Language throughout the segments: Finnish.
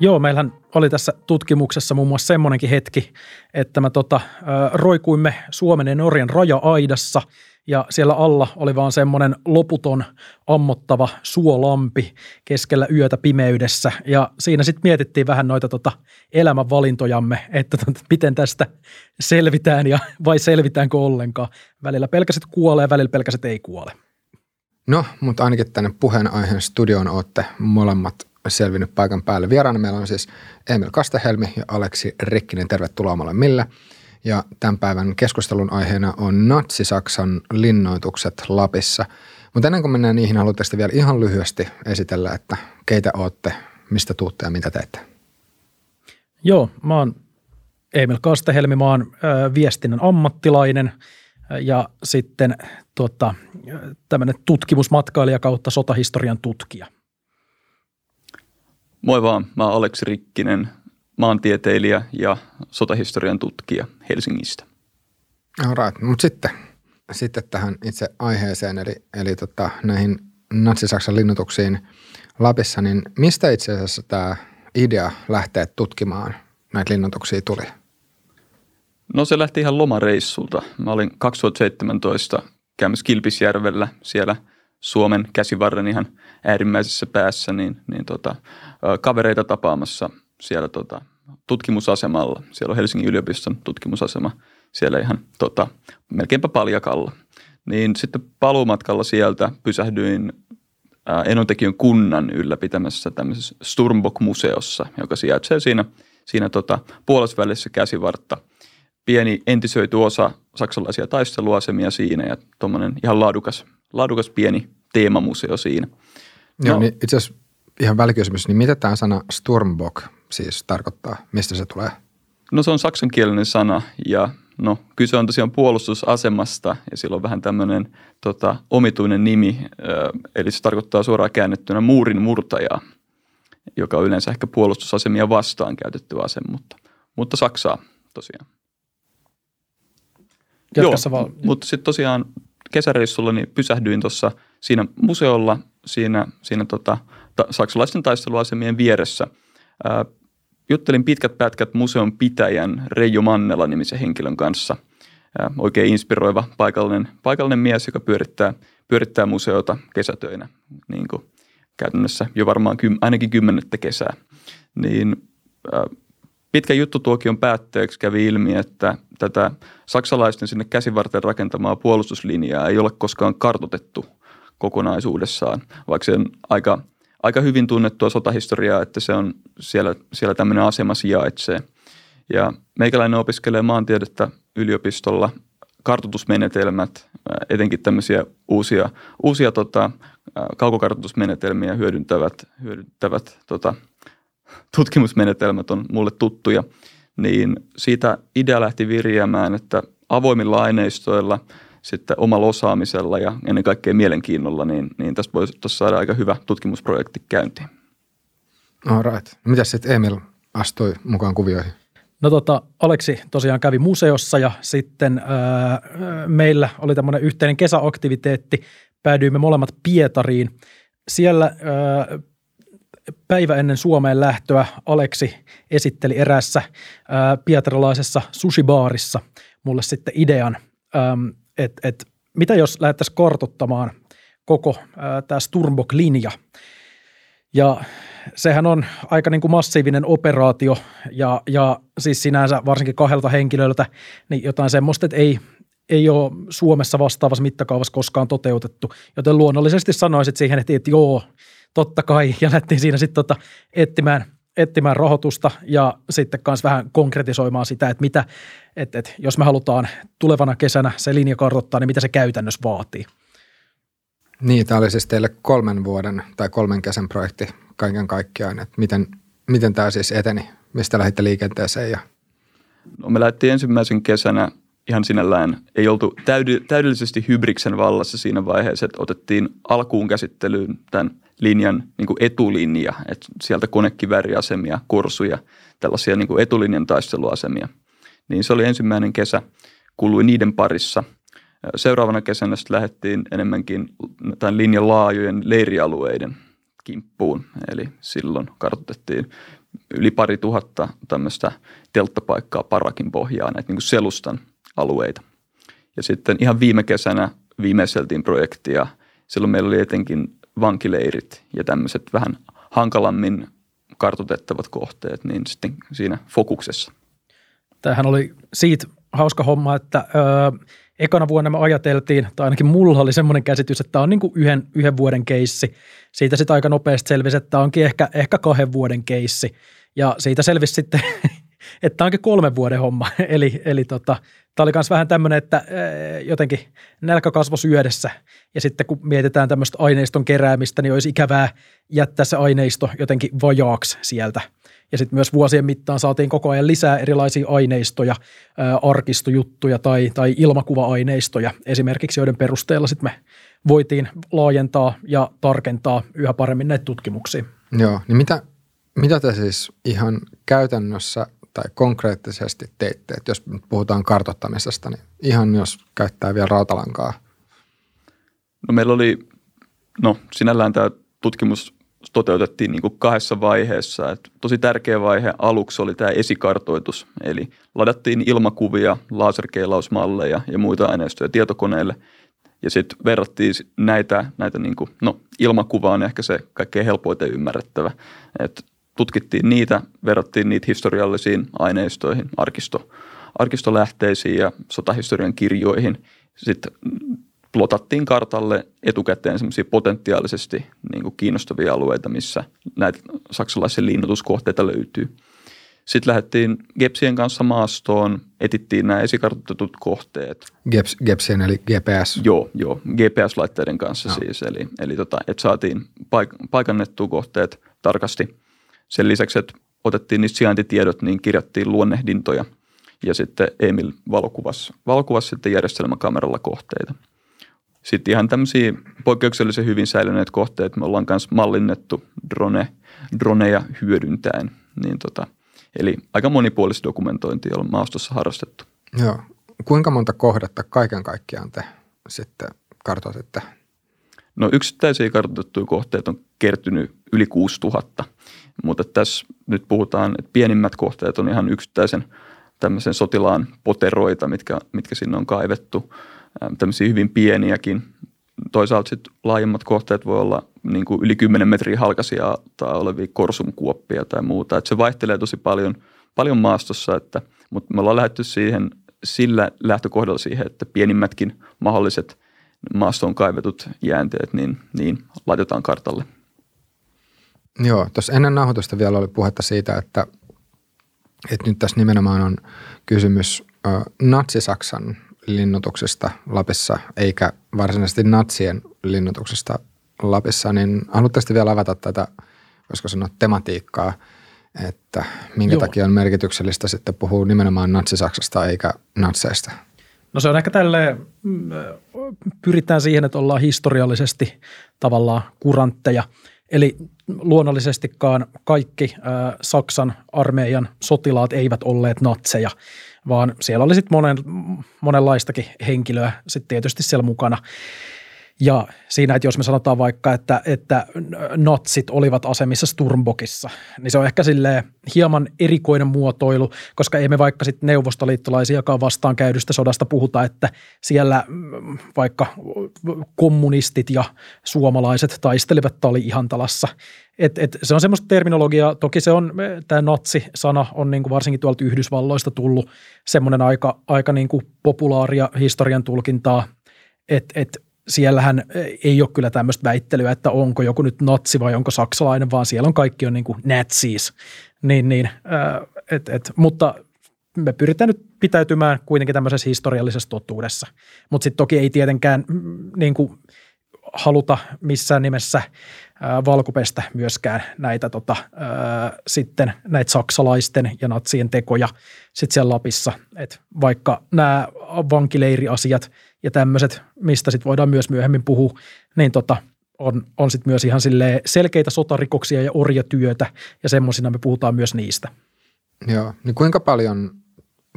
Joo, meillähän oli tässä tutkimuksessa muun muassa semmoinenkin hetki, että me tota, roikuimme Suomen ja Norjan raja-aidassa ja siellä alla oli vaan semmoinen loputon ammottava suolampi keskellä yötä pimeydessä ja siinä sitten mietittiin vähän noita tota elämänvalintojamme, että tota, miten tästä selvitään ja vai selvitäänkö ollenkaan. Välillä pelkäset kuolee välillä pelkäset ei kuole. No, mutta ainakin tänne puheenaiheen studioon olette molemmat selvinnyt paikan päälle. Vieraana meillä on siis Emil Kastehelmi ja Aleksi Rikkinen. Tervetuloa molemmille. Ja tämän päivän keskustelun aiheena on Natsi-Saksan linnoitukset Lapissa. Mutta ennen kuin mennään niihin, haluatteko vielä ihan lyhyesti esitellä, että keitä olette, mistä tuutte ja mitä teette? Joo, mä oon Emil Kastehelmi, mä oon ö, viestinnän ammattilainen ja sitten tuota, tämmöinen tutkimusmatkailija kautta sotahistorian tutkija – Moi vaan, mä oon Aleksi Rikkinen, maantieteilijä ja sotahistorian tutkija Helsingistä. Alright, mutta sitten, sitten tähän itse aiheeseen, eli, eli tota, näihin Natsi-Saksan linnoituksiin Lapissa, niin mistä itse asiassa tämä idea lähteä tutkimaan näitä linnoituksia tuli? No se lähti ihan lomareissulta. Mä olin 2017 käymässä Kilpisjärvellä siellä Suomen käsivarren ihan äärimmäisessä päässä, niin, niin tota, kavereita tapaamassa siellä tota, tutkimusasemalla. Siellä on Helsingin yliopiston tutkimusasema siellä ihan tota, melkeinpä paljakalla. Niin sitten paluumatkalla sieltä pysähdyin Enontekijön kunnan ylläpitämässä tämmöisessä Sturmbock-museossa, joka sijaitsee siinä, siinä tota, puolesvälissä käsivartta. Pieni entisöity osa saksalaisia taisteluasemia siinä ja tuommoinen ihan laadukas, laadukas pieni teemamuseo siinä. Joo, no, niin itse asiassa ihan välikysymys, niin mitä tämä sana Sturmbock siis tarkoittaa? Mistä se tulee? No se on saksankielinen sana ja no kyse on tosiaan puolustusasemasta ja sillä on vähän tämmöinen tota, omituinen nimi, eli se tarkoittaa suoraan käännettynä muurin murtajaa, joka on yleensä ehkä puolustusasemia vastaan käytetty ase, mutta, mutta Saksaa tosiaan. Joo, val- mutta sitten tosiaan kesäreissulla niin pysähdyin tuossa siinä museolla, siinä, siinä tota, ta, saksalaisten taisteluasemien vieressä. Ää, juttelin pitkät pätkät museon pitäjän Reijo Mannela-nimisen henkilön kanssa. Ää, oikein inspiroiva paikallinen, paikallinen mies, joka pyörittää, pyörittää museota kesätöinä niin kuin käytännössä jo varmaan kym, ainakin kymmenettä kesää. Niin ää, pitkän juttutuokion päätteeksi kävi ilmi, että tätä saksalaisten sinne käsivarten rakentamaa puolustuslinjaa ei ole koskaan kartotettu kokonaisuudessaan, vaikka se on aika – aika hyvin tunnettua sotahistoriaa, että se on siellä, siellä tämmöinen asema sijaitsee. Ja meikäläinen opiskelee maantiedettä yliopistolla, kartoitusmenetelmät, etenkin tämmöisiä uusia, uusia tota, kaukokartoitusmenetelmiä hyödyntävät, hyödyntävät tota, tutkimusmenetelmät on mulle tuttuja, niin siitä idea lähti virjäämään, että avoimilla aineistoilla – sitten omalla osaamisella ja ennen kaikkea mielenkiinnolla, niin, niin tästä voisi saada aika hyvä tutkimusprojekti käyntiin. All right. Mitäs sitten Emil astui mukaan kuvioihin? No tota, Aleksi tosiaan kävi museossa ja sitten ää, meillä oli tämmöinen yhteinen kesäaktiviteetti. Päädyimme molemmat Pietariin. Siellä ää, päivä ennen Suomeen lähtöä Aleksi esitteli erässä ää, pietarilaisessa sushibaarissa mulle sitten idean, että et, mitä jos lähdettäisiin kartottamaan koko tämä Sturmbok-linja. Ja sehän on aika niin kuin massiivinen operaatio ja, ja siis sinänsä varsinkin kahdelta henkilöltä niin jotain semmoista, että ei, ei ole Suomessa vastaavassa mittakaavassa koskaan toteutettu. Joten luonnollisesti sanoisit siihen, että, että joo, totta kai, ja lähdettiin siinä sitten tota etsimään – etsimään rahoitusta ja sitten myös vähän konkretisoimaan sitä, että mitä, että, että jos me halutaan tulevana kesänä se linja kartoittaa, niin mitä se käytännössä vaatii. Niin, tämä oli siis teille kolmen vuoden tai kolmen kesän projekti kaiken kaikkiaan, että miten, miten tämä siis eteni, mistä lähditte liikenteeseen ja No me lähdettiin ensimmäisen kesänä ihan sinällään, ei oltu täydellisesti hybriksen vallassa siinä vaiheessa, että otettiin alkuun käsittelyyn tämän linjan niin kuin etulinja, että sieltä konekivääriasemia, kursuja, tällaisia niin kuin etulinjan taisteluasemia. Niin se oli ensimmäinen kesä, kului niiden parissa. Seuraavana kesänä sitten lähdettiin enemmänkin tämän linjan laajojen leirialueiden kimppuun, eli silloin kartoitettiin yli pari tuhatta tämmöistä telttapaikkaa parakin pohjaa, näitä niin kuin selustan alueita. Ja sitten ihan viime kesänä viimeiseltiin projektia. Silloin meillä oli etenkin vankileirit ja tämmöiset vähän hankalammin kartotettavat kohteet, niin sitten siinä fokuksessa. Tämähän oli siitä hauska homma, että öö, ekana vuonna me ajateltiin, tai ainakin mulla oli semmoinen käsitys, että tämä on niin kuin yhden, yhden vuoden keissi. Siitä sitten aika nopeasti selvisi, että tämä onkin ehkä, ehkä kahden vuoden keissi. Ja siitä selvisi sitten, että tämä onkin kolmen vuoden homma. eli, eli tota, tämä oli myös vähän tämmöinen, että jotenkin nälkä kasvoi syödessä. Ja sitten kun mietitään tämmöistä aineiston keräämistä, niin olisi ikävää jättää se aineisto jotenkin vajaaksi sieltä – ja sitten myös vuosien mittaan saatiin koko ajan lisää erilaisia aineistoja, arkistojuttuja tai, tai ilmakuva-aineistoja esimerkiksi, joiden perusteella sitten me voitiin laajentaa ja tarkentaa yhä paremmin näitä tutkimuksia. Joo, niin mitä, mitä te siis ihan käytännössä tai konkreettisesti teitte, että jos puhutaan kartottamisesta, niin ihan jos käyttää vielä rautalankaa? No meillä oli, no sinällään tämä tutkimus toteutettiin niin kahdessa vaiheessa. Et tosi tärkeä vaihe aluksi oli tämä esikartoitus, eli ladattiin ilmakuvia, laserkeilausmalleja ja muita aineistoja tietokoneelle, ja sitten verrattiin näitä, näitä niin kuin, no ilmakuva on ehkä se kaikkein helpoiten ymmärrettävä, että tutkittiin niitä, verrattiin niitä historiallisiin aineistoihin, arkisto, arkistolähteisiin ja sotahistorian kirjoihin. Sitten plotattiin kartalle etukäteen semmoisia potentiaalisesti niin kuin kiinnostavia alueita, missä näitä saksalaisia linnoituskohteita löytyy. Sitten lähdettiin Gepsien kanssa maastoon, etittiin nämä esikartoitetut kohteet. Geps, Gepsien eli GPS? Joo, joo GPS-laitteiden kanssa no. siis. Eli, eli tota, että saatiin paik- paikannettua kohteet tarkasti. Sen lisäksi, että otettiin niistä sijaintitiedot, niin kirjattiin luonnehdintoja ja sitten Emil valokuvassa, valokuvassa sitten järjestelmäkameralla kohteita – sitten ihan tämmöisiä poikkeuksellisen hyvin säilyneet kohteet me ollaan myös mallinnettu drone, droneja hyödyntäen. Niin tota, eli aika monipuolista dokumentointia on maastossa harrastettu. Joo. Kuinka monta kohdetta kaiken kaikkiaan te sitten kartoititte? No yksittäisiä kartoitettuja kohteet on kertynyt yli 6000, mutta tässä nyt puhutaan, että pienimmät kohteet on ihan yksittäisen tämmöisen sotilaan poteroita, mitkä, mitkä sinne on kaivettu – tämmöisiä hyvin pieniäkin. Toisaalta sitten laajemmat kohteet voi olla niin kuin yli 10 metriä halkaisia tai olevia korsumkuoppia tai muuta. Että se vaihtelee tosi paljon, paljon maastossa, että, mutta me ollaan lähdetty siihen sillä lähtökohdalla siihen, että pienimmätkin mahdolliset maastoon kaivetut jäänteet, niin, niin laitetaan kartalle. Joo, tuossa ennen nauhoitusta vielä oli puhetta siitä, että, että nyt tässä nimenomaan on kysymys äh, Natsi-Saksan linnoituksesta Lapissa, eikä varsinaisesti natsien linnoituksesta Lapissa, niin haluaisitte vielä avata tätä, voisiko sanoa, tematiikkaa, että minkä Joo. takia on merkityksellistä sitten puhua nimenomaan natsi-Saksasta eikä natseista? No se on ehkä tälle, mm, pyritään siihen, että ollaan historiallisesti tavallaan kurantteja. Eli luonnollisestikaan kaikki äh, Saksan armeijan sotilaat eivät olleet natseja vaan siellä oli sitten monen, monenlaistakin henkilöä sitten tietysti siellä mukana. Ja siinä, että jos me sanotaan vaikka, että, että natsit olivat asemissa Sturmbokissa, niin se on ehkä sille hieman erikoinen muotoilu, koska ei me vaikka sitten neuvostoliittolaisiakaan vastaan käydystä sodasta puhuta, että siellä mm, vaikka kommunistit ja suomalaiset taistelivat tali-ihantalassa. Et, et se on semmoista terminologiaa, toki se on, tämä natsi-sana on niin kuin varsinkin tuolta Yhdysvalloista tullut semmoinen aika, aika niin kuin populaaria historian tulkintaa, että et siellähän ei ole kyllä tämmöistä väittelyä, että onko joku nyt natsi vai onko saksalainen, vaan siellä on kaikki on niin kuin natsis. Niin, niin, et, et, mutta me pyritään nyt pitäytymään kuitenkin tämmöisessä historiallisessa totuudessa. Mutta sitten toki ei tietenkään mm, niin kuin haluta missään nimessä valkupestä myöskään näitä tota, ää, sitten näitä saksalaisten ja natsien tekoja sitten siellä Lapissa. Et vaikka nämä vankileiriasiat ja tämmöiset, mistä sitten voidaan myös myöhemmin puhua, niin tota, on, on sitten myös ihan selkeitä sotarikoksia ja orjatyötä ja semmoisina me puhutaan myös niistä. Joo, niin kuinka paljon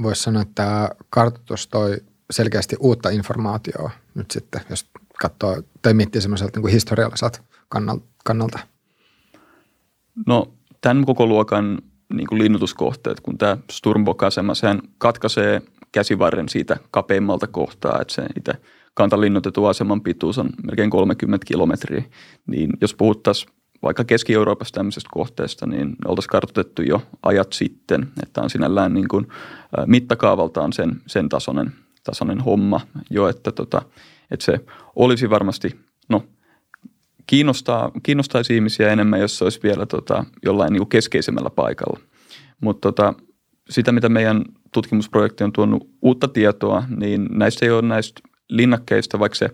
voisi sanoa, että tämä kartoitus toi selkeästi uutta informaatiota nyt sitten, jos katsoo tai miettii semmoiselta niin historialliselta kannalta? No tämän koko luokan niin kuin linnutuskohteet, kun tämä Sturmbok-asema, sehän katkaisee käsivarren siitä kapeimmalta kohtaa, että se itse kantalinnoitetun aseman pituus on melkein 30 kilometriä, niin jos puhuttaisiin vaikka Keski-Euroopassa tämmöisestä kohteesta, niin oltaisiin kartoitettu jo ajat sitten, että on sinällään niin kuin, mittakaavaltaan sen, sen tasoinen, tasoinen homma jo, että, tota, että se olisi varmasti, no kiinnostaa, kiinnostaisi ihmisiä enemmän, jos se olisi vielä tota, jollain niin keskeisemmällä paikalla. Mutta tota, sitä, mitä meidän tutkimusprojekti on tuonut uutta tietoa, niin näistä ei ole näistä linnakkeista, vaikka se,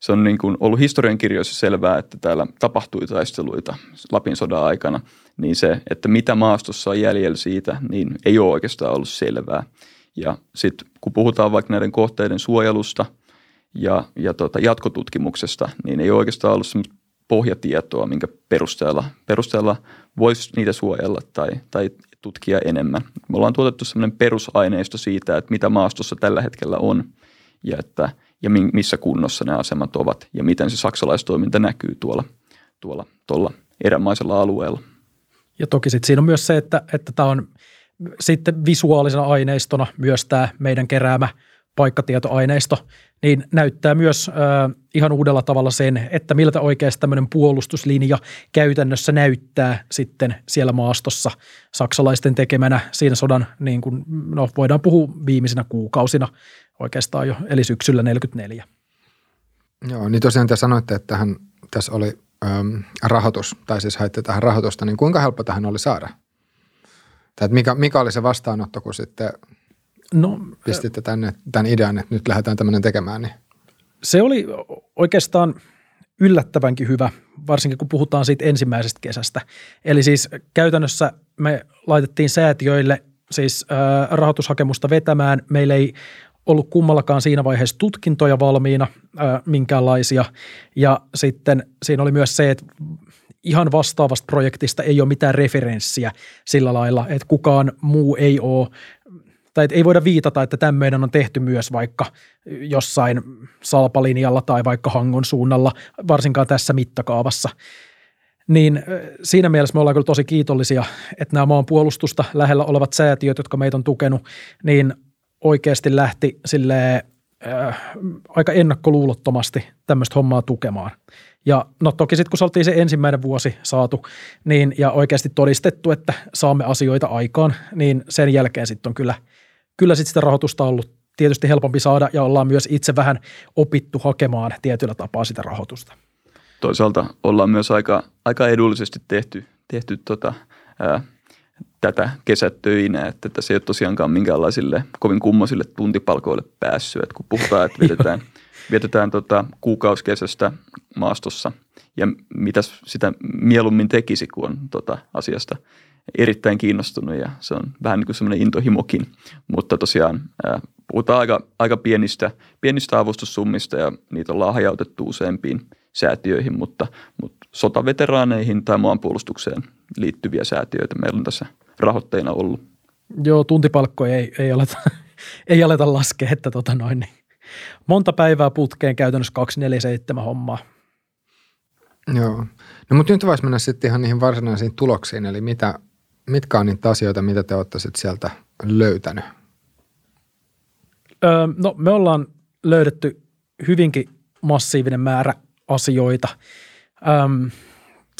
se on niin kuin ollut historiankirjoissa selvää, että täällä tapahtui taisteluita Lapin sodan aikana, niin se, että mitä maastossa on jäljellä siitä, niin ei ole oikeastaan ollut selvää. Ja sitten kun puhutaan vaikka näiden kohteiden suojelusta ja, ja tota jatkotutkimuksesta, niin ei oikeastaan ollut pohjatietoa, minkä perusteella, perusteella voisi niitä suojella tai, tai tutkia enemmän. Me ollaan tuotettu sellainen perusaineisto siitä, että mitä maastossa tällä hetkellä on ja, että, ja missä kunnossa ne asemat ovat ja miten se saksalaistoiminta näkyy tuolla, tuolla tuolla erämaisella alueella. Ja toki sitten siinä on myös se, että, että tämä on sitten visuaalisena aineistona myös tämä meidän keräämä paikkatietoaineisto, niin näyttää myös ö, ihan uudella tavalla sen, että miltä oikeasti tämmöinen puolustuslinja käytännössä näyttää sitten siellä maastossa saksalaisten tekemänä siinä sodan, niin kuin, no voidaan puhua viimeisinä kuukausina oikeastaan jo, eli syksyllä 44. Joo, niin tosiaan te sanoitte, että tähän, tässä oli äm, rahoitus, tai siis haitte tähän rahoitusta, niin kuinka helppo tähän oli saada? Tai mikä, mikä oli se vastaanotto, kun sitten no, pistitte tänne tämän idean, että nyt lähdetään tämmöinen tekemään? Niin? Se oli oikeastaan yllättävänkin hyvä, varsinkin kun puhutaan siitä ensimmäisestä kesästä. Eli siis käytännössä me laitettiin säätiöille siis äh, rahoitushakemusta vetämään. Meillä ei ollut kummallakaan siinä vaiheessa tutkintoja valmiina äh, minkäänlaisia. Ja sitten siinä oli myös se, että ihan vastaavasta projektista ei ole mitään referenssiä sillä lailla, että kukaan muu ei ole tai ei voida viitata, että tämmöinen on tehty myös vaikka jossain salpalinjalla tai vaikka Hangon suunnalla, varsinkaan tässä mittakaavassa. Niin siinä mielessä me ollaan kyllä tosi kiitollisia, että nämä maan puolustusta lähellä olevat säätiöt, jotka meitä on tukenut, niin oikeasti lähti sille äh, aika ennakkoluulottomasti tämmöistä hommaa tukemaan. Ja no toki sitten kun se oltiin se ensimmäinen vuosi saatu niin, ja oikeasti todistettu, että saamme asioita aikaan, niin sen jälkeen sitten on kyllä, kyllä sit sitä rahoitusta ollut tietysti helpompi saada ja ollaan myös itse vähän opittu hakemaan tietyllä tapaa sitä rahoitusta. Toisaalta ollaan myös aika, aika edullisesti tehty, tehty tota, ää, tätä kesätöinä, että tässä ei ole tosiaankaan minkäänlaisille kovin kummoisille tuntipalkoille päässyt. Että kun puhutaan, että vietetään, vietetään tota kuukausikesästä maastossa ja mitä sitä mieluummin tekisi, kun on tota asiasta erittäin kiinnostunut ja se on vähän niin kuin semmoinen intohimokin, mutta tosiaan ää, puhutaan aika, aika pienistä, pienistä avustussummista ja niitä ollaan hajautettu useampiin säätiöihin, mutta, mutta sotaveteraaneihin tai maanpuolustukseen liittyviä säätiöitä meillä on tässä rahoitteina ollut. Joo, tuntipalkkoja ei, ei, aleta, ei aleta laskea, että tota noin, niin monta päivää putkeen käytännössä 247 hommaa. Joo. No mutta nyt voisi mennä sitten ihan niihin varsinaisiin tuloksiin, eli mitä, mitkä on niitä asioita, mitä te olette sitten sieltä löytänyt? Öö, no me ollaan löydetty hyvinkin massiivinen määrä asioita. Öm,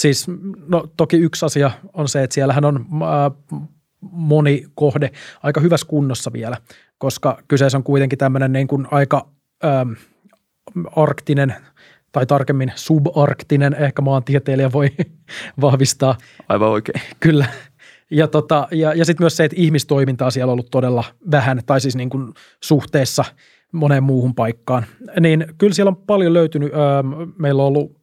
siis no, toki yksi asia on se, että siellähän on äh, moni kohde aika hyvässä kunnossa vielä, koska kyseessä on kuitenkin tämmöinen niin kuin aika ähm, arktinen tai tarkemmin subarktinen, ehkä maantieteilijä voi vahvistaa. Aivan oikein. Kyllä. Ja, tota, ja, ja sitten myös se, että ihmistoimintaa siellä on ollut todella vähän, tai siis niin kuin suhteessa moneen muuhun paikkaan. Niin kyllä siellä on paljon löytynyt. Meillä on ollut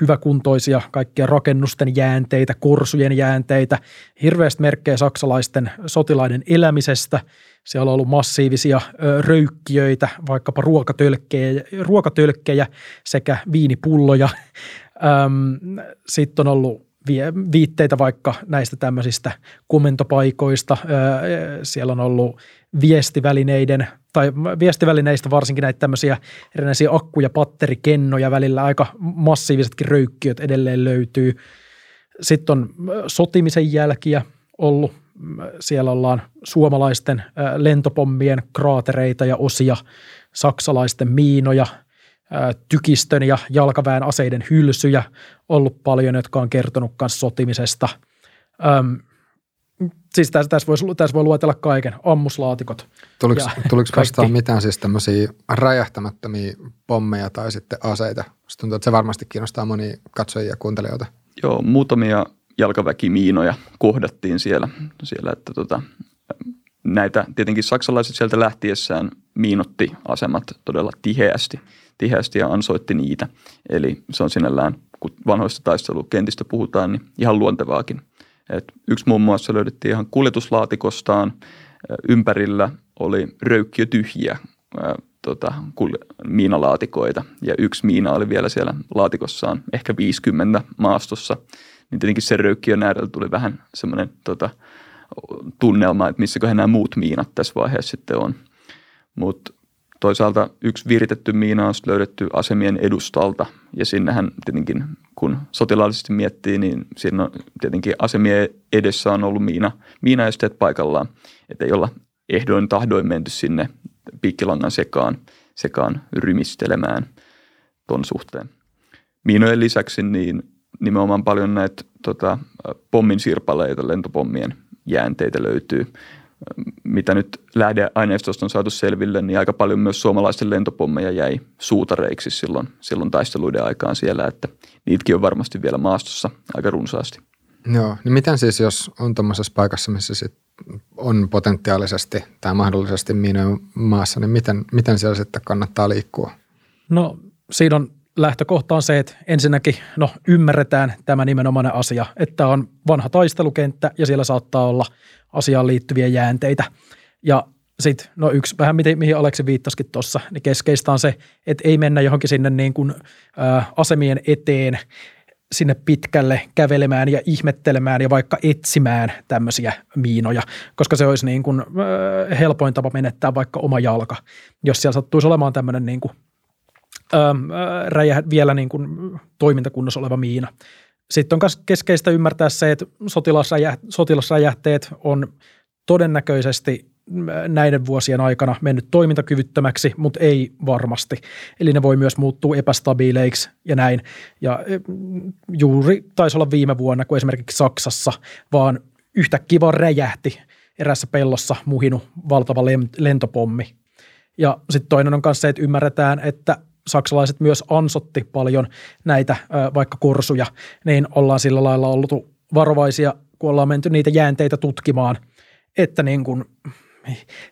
hyväkuntoisia kaikkia rakennusten jäänteitä, korsujen jäänteitä, hirveästi merkkejä saksalaisten sotilaiden elämisestä. Siellä on ollut massiivisia röykkiöitä, vaikkapa ruokatölkkejä, ruokatölkkejä sekä viinipulloja. Sitten on ollut viitteitä vaikka näistä tämmöisistä komentopaikoista. Siellä on ollut viestivälineiden tai viestivälineistä varsinkin näitä tämmöisiä erinäisiä akku- ja patterikennoja välillä aika massiivisetkin röykkiöt edelleen löytyy. Sitten on sotimisen jälkiä ollut. Siellä ollaan suomalaisten lentopommien kraatereita ja osia, saksalaisten miinoja, tykistön ja jalkaväen aseiden hylsyjä ollut paljon, jotka on kertonut myös sotimisesta. Öm, siis tässä, tässä, voi, tässä voi luetella kaiken, ammuslaatikot. Tuliko, tuliko vastaan mitään siis tämmöisiä räjähtämättömiä pommeja tai sitten aseita? Sitten tuntuu, että se varmasti kiinnostaa monia katsojia ja kuuntelijoita. Joo, muutamia jalkaväkimiinoja kohdattiin siellä, siellä että tota, näitä tietenkin saksalaiset sieltä lähtiessään miinotti asemat todella tiheästi, tiheästi ja ansoitti niitä. Eli se on sinällään, kun vanhoista taistelukentistä puhutaan, niin ihan luontevaakin. Et yksi muun muassa löydettiin ihan kuljetuslaatikostaan, ympärillä oli röykkiö tyhjiä tota, miinalaatikoita ja yksi miina oli vielä siellä laatikossaan ehkä 50 maastossa. Niin tietenkin sen röykkiön äärellä tuli vähän semmoinen tota, tunnelma, että missäköhän nämä muut miinat tässä vaiheessa sitten on. Mutta toisaalta yksi viritetty miina on löydetty asemien edustalta ja sinnehän tietenkin kun sotilaallisesti miettii, niin siinä on tietenkin asemien edessä on ollut miina, miinaesteet paikallaan, että ei olla ehdoin tahdoin menty sinne piikkilangan sekaan, sekaan rymistelemään ton suhteen. Miinojen lisäksi niin nimenomaan paljon näitä tota, pommin sirpaleita, lentopommien jäänteitä löytyy. Mitä nyt lähdeaineistosta on saatu selville, niin aika paljon myös suomalaisten lentopommeja jäi suutareiksi silloin, silloin taisteluiden aikaan siellä, että niitäkin on varmasti vielä maastossa aika runsaasti. Joo, niin miten siis, jos on tuommoisessa paikassa, missä sit on potentiaalisesti tai mahdollisesti miinoja maassa, niin miten, miten siellä sitten kannattaa liikkua? No siinä on lähtökohta on se, että ensinnäkin no, ymmärretään tämä nimenomainen asia, että on vanha taistelukenttä ja siellä saattaa olla asiaan liittyviä jäänteitä. Ja sitten no yksi vähän mihin Aleksi viittasikin tuossa, niin keskeistä on se, että ei mennä johonkin sinne niin kuin, ä, asemien eteen sinne pitkälle kävelemään ja ihmettelemään ja vaikka etsimään tämmöisiä miinoja, koska se olisi niin kuin, ä, helpoin tapa menettää vaikka oma jalka, jos siellä sattuisi olemaan tämmöinen niin kuin räjäh, vielä niin kuin toimintakunnossa oleva miina. Sitten on myös keskeistä ymmärtää se, että sotilasräjähteet on todennäköisesti näiden vuosien aikana mennyt toimintakyvyttömäksi, mutta ei varmasti. Eli ne voi myös muuttua epästabiileiksi ja näin. Ja juuri taisi olla viime vuonna, kun esimerkiksi Saksassa vaan yhtäkkiä vaan räjähti erässä pellossa muhinu valtava lentopommi. Ja sitten toinen on myös se, että ymmärretään, että saksalaiset myös ansotti paljon näitä vaikka kursuja, niin ollaan sillä lailla ollut varovaisia, kun ollaan menty niitä jäänteitä tutkimaan, että niin kuin,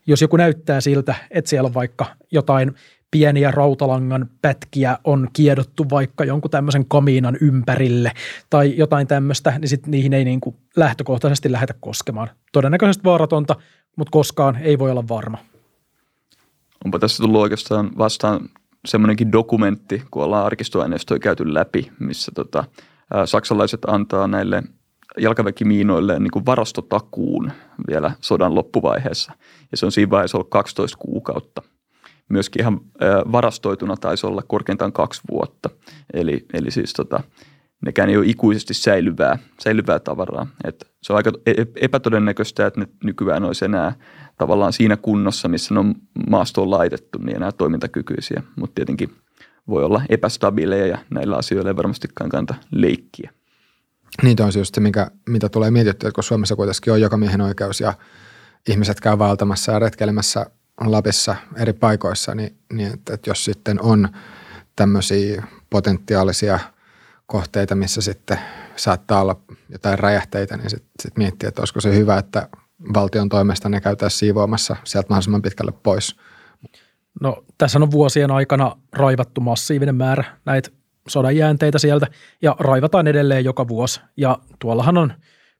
jos joku näyttää siltä, että siellä on vaikka jotain pieniä rautalangan pätkiä on kiedottu vaikka jonkun tämmöisen kamiinan ympärille tai jotain tämmöistä, niin sitten niihin ei niin kuin lähtökohtaisesti lähdetä koskemaan. Todennäköisesti vaaratonta, mutta koskaan ei voi olla varma. Onpa tässä tullut oikeastaan vastaan semmoinenkin dokumentti, kun ollaan arkistoaineistoja käyty läpi, missä tota, saksalaiset antaa näille jalkaväkimiinoille niin kuin varastotakuun vielä sodan loppuvaiheessa. Ja se on siinä vaiheessa ollut 12 kuukautta. Myöskin ihan varastoituna taisi olla korkeintaan kaksi vuotta. Eli, eli siis tota, nekään ei ole ikuisesti säilyvää, säilyvää tavaraa. Et se on aika e-, e-, epätodennäköistä, että ne nykyään olisi enää tavallaan siinä kunnossa, missä ne on maastoon laitettu, niin enää toimintakykyisiä. Mutta tietenkin voi olla epästabiileja ja näillä asioilla ei varmastikaan kanta leikkiä. Niin on just se, mikä, mitä tulee mietittyä, että kun Suomessa kuitenkin on joka miehen oikeus ja ihmiset käy valtamassa ja retkeilemässä Lapissa eri paikoissa, niin, niin että, että jos sitten on tämmöisiä potentiaalisia kohteita, missä sitten saattaa olla jotain räjähteitä, niin sitten sit miettii, että olisiko se hyvä, että valtion toimesta ne käytäisiin siivoamassa sieltä mahdollisimman pitkälle pois. No tässä on vuosien aikana raivattu massiivinen määrä näitä sodan jäänteitä sieltä ja raivataan edelleen joka vuosi. Ja tuollahan on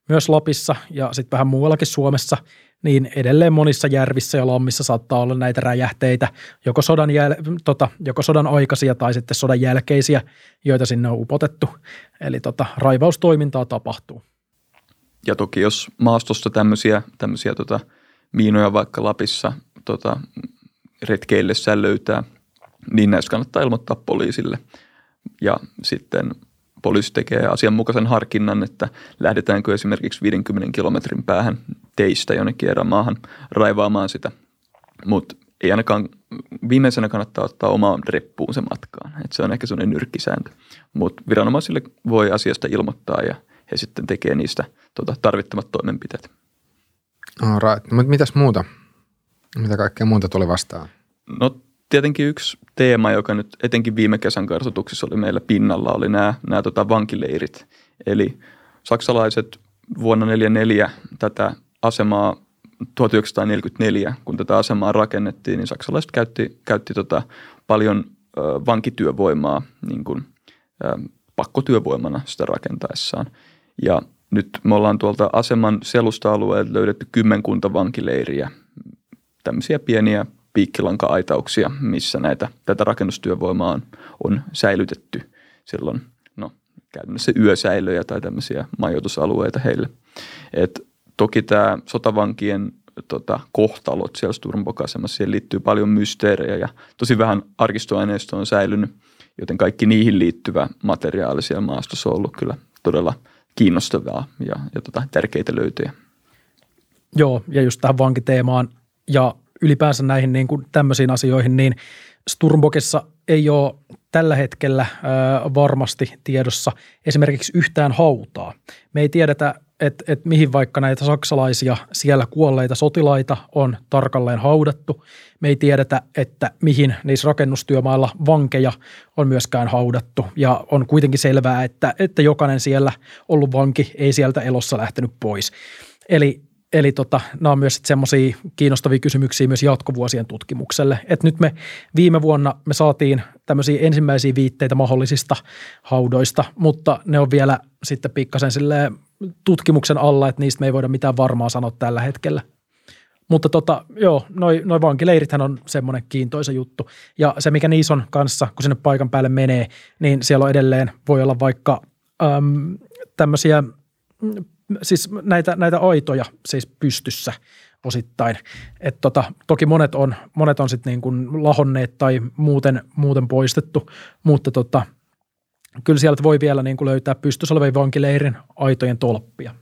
myös Lapissa ja sitten vähän muuallakin Suomessa, niin edelleen monissa järvissä ja lammissa saattaa olla näitä räjähteitä, joko sodan, jäl- tota, joko sodan aikaisia tai sitten sodan jälkeisiä, joita sinne on upotettu. Eli tota, raivaustoimintaa tapahtuu. Ja toki jos maastosta tämmöisiä, tämmöisiä tota, miinoja vaikka Lapissa tota, retkeillessään löytää, niin näistä kannattaa ilmoittaa poliisille. Ja sitten poliisi tekee asianmukaisen harkinnan, että lähdetäänkö esimerkiksi 50 kilometrin päähän teistä jonnekin erämaahan raivaamaan sitä. Mutta ei ainakaan viimeisenä kannattaa ottaa omaan reppuun se matkaan. Et se on ehkä sellainen nyrkkisääntö. Mutta viranomaisille voi asiasta ilmoittaa ja he sitten tekee niistä tota, tarvittavat toimenpiteet. All right. Mutta mitäs muuta? Mitä kaikkea muuta tuli vastaan? No tietenkin yksi teema, joka nyt etenkin viime kesän kartoituksissa oli meillä pinnalla, oli nämä, nämä tota vankileirit. Eli saksalaiset vuonna 1944 tätä asemaa 1944, kun tätä asemaa rakennettiin, niin saksalaiset käytti, käytti tota paljon ö, vankityövoimaa niin kuin, ö, pakkotyövoimana sitä rakentaessaan. Ja nyt me ollaan tuolta aseman selusta-alueelta löydetty kymmenkunta vankileiriä, tämmöisiä pieniä piikkilanka-aitauksia, missä näitä, tätä rakennustyövoimaa on, on säilytetty silloin, no käytännössä yösäilöjä tai tämmöisiä majoitusalueita heille. Et toki tämä sotavankien tota, kohtalot siellä Sturmbok-asemassa, siihen liittyy paljon mysteerejä ja tosi vähän arkistoaineistoa on säilynyt, joten kaikki niihin liittyvä materiaali siellä maastossa on ollut kyllä todella kiinnostavaa ja, ja tota, tärkeitä löytöjä. Joo, ja just tähän vankiteemaan ja ylipäänsä näihin niin kuin tämmöisiin asioihin, niin Sturmbokessa ei ole tällä hetkellä ö, varmasti tiedossa esimerkiksi yhtään hautaa. Me ei tiedetä, että et mihin vaikka näitä saksalaisia siellä kuolleita sotilaita on tarkalleen haudattu. Me ei tiedetä, että mihin niissä rakennustyömailla vankeja on myöskään haudattu. Ja on kuitenkin selvää, että, että jokainen siellä ollut vanki ei sieltä elossa lähtenyt pois. Eli Eli tota, nämä on myös semmoisia kiinnostavia kysymyksiä myös jatkovuosien tutkimukselle. Et nyt me viime vuonna me saatiin tämmöisiä ensimmäisiä viitteitä mahdollisista haudoista, mutta ne on vielä sitten pikkasen tutkimuksen alla, että niistä me ei voida mitään varmaa sanoa tällä hetkellä. Mutta tota, joo, noi, noi vankileirithän on semmoinen kiintoisa juttu. Ja se, mikä niissä on kanssa, kun sinne paikan päälle menee, niin siellä on edelleen, voi olla vaikka äm, tämmöisiä siis näitä, näitä aitoja siis pystyssä osittain. Et tota, toki monet on, monet on sitten niin lahonneet tai muuten, muuten poistettu, mutta tota, kyllä sieltä voi vielä niin kuin löytää pystyssä olevien vankileirin aitojen tolppia.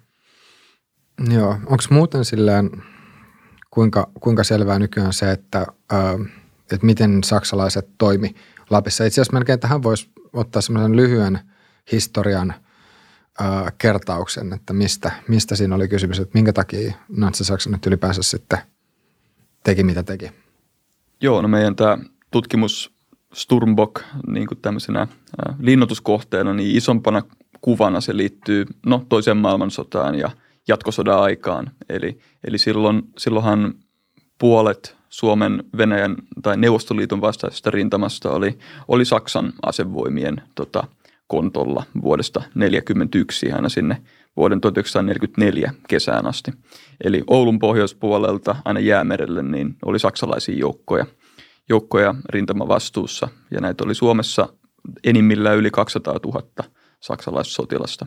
Joo, onko muuten silleen, kuinka, kuinka selvää nykyään se, että, ää, että miten saksalaiset toimi Lapissa? Itse asiassa melkein tähän voisi ottaa semmoisen lyhyen historian – äh, kertauksen, että mistä, mistä siinä oli kysymys, että minkä takia Natsi-Saksa nyt ylipäänsä sitten teki mitä teki. Joo, no meidän tämä tutkimus Sturmbok niin kuin tämmöisenä linnoituskohteena, niin isompana kuvana se liittyy no, toiseen maailmansotaan ja jatkosodan aikaan. Eli, eli silloin, silloinhan puolet Suomen, Venäjän tai Neuvostoliiton vastaisesta rintamasta oli, oli Saksan asevoimien tota, kontolla vuodesta 1941 aina sinne vuoden 1944 kesään asti. Eli Oulun pohjoispuolelta aina jäämerelle niin oli saksalaisia joukkoja, joukkoja rintamavastuussa ja näitä oli Suomessa enimmillään yli 200 000 saksalaissotilasta.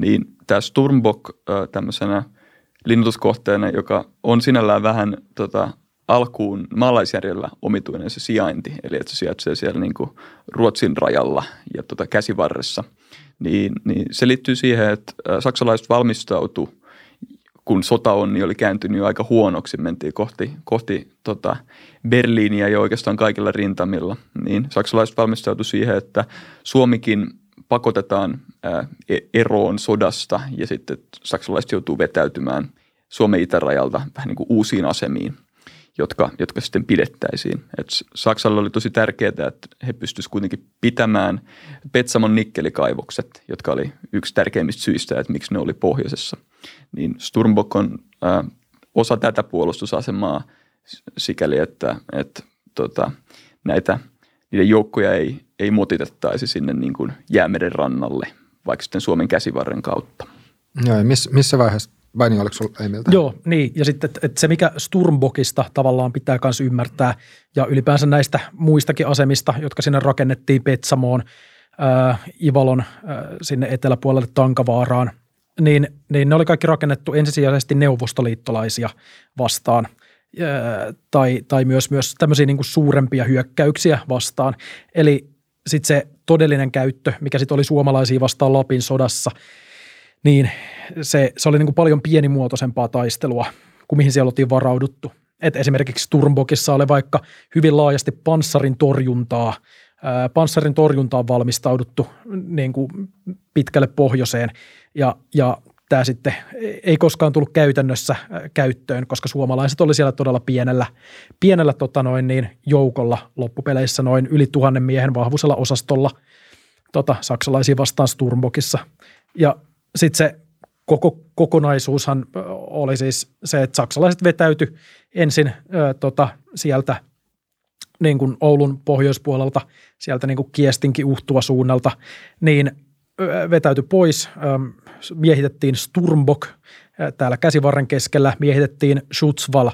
Niin tämä Sturmbok tämmöisenä linnutuskohteena, joka on sinällään vähän tota, alkuun maalaisjärjellä omituinen se sijainti, eli että se sijaitsee siellä niin kuin Ruotsin rajalla ja tota käsivarressa, niin, niin se liittyy siihen, että saksalaiset valmistautu, kun sota on, niin oli kääntynyt jo aika huonoksi, mentiin kohti, kohti tota Berliiniä jo oikeastaan kaikilla rintamilla, niin saksalaiset valmistautu siihen, että Suomikin pakotetaan e-, eroon sodasta ja sitten saksalaiset joutuu vetäytymään Suomen itärajalta vähän niin kuin uusiin asemiin – jotka, jotka sitten pidettäisiin. Et Saksalle oli tosi tärkeää, että he pystyisivät kuitenkin pitämään Petsamon nikkelikaivokset, jotka oli yksi tärkeimmistä syistä, että miksi ne oli pohjoisessa. Niin Sturmbok on ää, osa tätä puolustusasemaa sikäli, että, että tota, näitä, niiden joukkoja ei, ei motitettaisi sinne niin kuin jäämeren rannalle, vaikka sitten Suomen käsivarren kautta. Joo, ja miss, missä vaiheessa vai niin, oliko sulla Emiltä? Joo, niin. Ja sitten että se, mikä Sturmbokista tavallaan pitää myös ymmärtää, ja ylipäänsä näistä muistakin asemista, jotka sinne rakennettiin Petsamoon, äh, Ivalon äh, sinne eteläpuolelle Tankavaaraan, niin, niin ne oli kaikki rakennettu ensisijaisesti neuvostoliittolaisia vastaan äh, tai, tai myös, myös tämmöisiä niin kuin suurempia hyökkäyksiä vastaan. Eli sitten se todellinen käyttö, mikä sitten oli suomalaisia vastaan Lapin sodassa, niin se, se oli niin kuin paljon pienimuotoisempaa taistelua kuin mihin siellä oltiin varauduttu. Et esimerkiksi Turmbokissa oli vaikka hyvin laajasti panssarin torjuntaa, panssarin torjuntaan valmistauduttu niin kuin pitkälle pohjoiseen ja, ja tämä sitten ei koskaan tullut käytännössä käyttöön, koska suomalaiset oli siellä todella pienellä, pienellä tota noin niin, joukolla loppupeleissä noin yli tuhannen miehen vahvuisella osastolla tota, saksalaisia vastaan Sturmbokissa. Ja sitten se koko kokonaisuushan oli siis se, että saksalaiset vetäytyi ensin ö, tota, sieltä niin kuin Oulun pohjoispuolelta, sieltä niin kuin Kiestinkin uhtua suunnalta, niin vetäytyi pois, miehitettiin Sturmbok täällä käsivarren keskellä, miehitettiin Schutzwall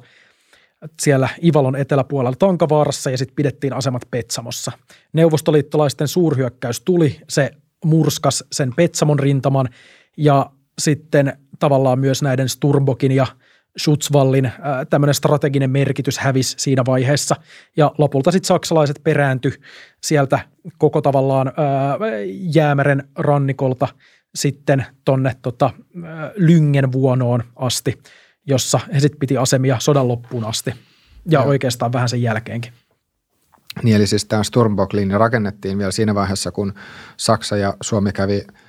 siellä Ivalon eteläpuolella Tankavaarassa ja sitten pidettiin asemat Petsamossa. Neuvostoliittolaisten suurhyökkäys tuli, se murskas sen Petsamon rintaman ja sitten tavallaan myös näiden Sturmbokin ja Schutzwallin tämmöinen strateginen merkitys hävisi siinä vaiheessa. Ja lopulta sitten saksalaiset perääntyi sieltä koko tavallaan ää, jäämeren rannikolta sitten tonne tota, Lyngen vuonoon asti, jossa he sitten piti asemia sodan loppuun asti ja, ja oikeastaan vähän sen jälkeenkin. Niin eli siis tämä Sturmbok-linja rakennettiin vielä siinä vaiheessa, kun Saksa ja Suomi kävi –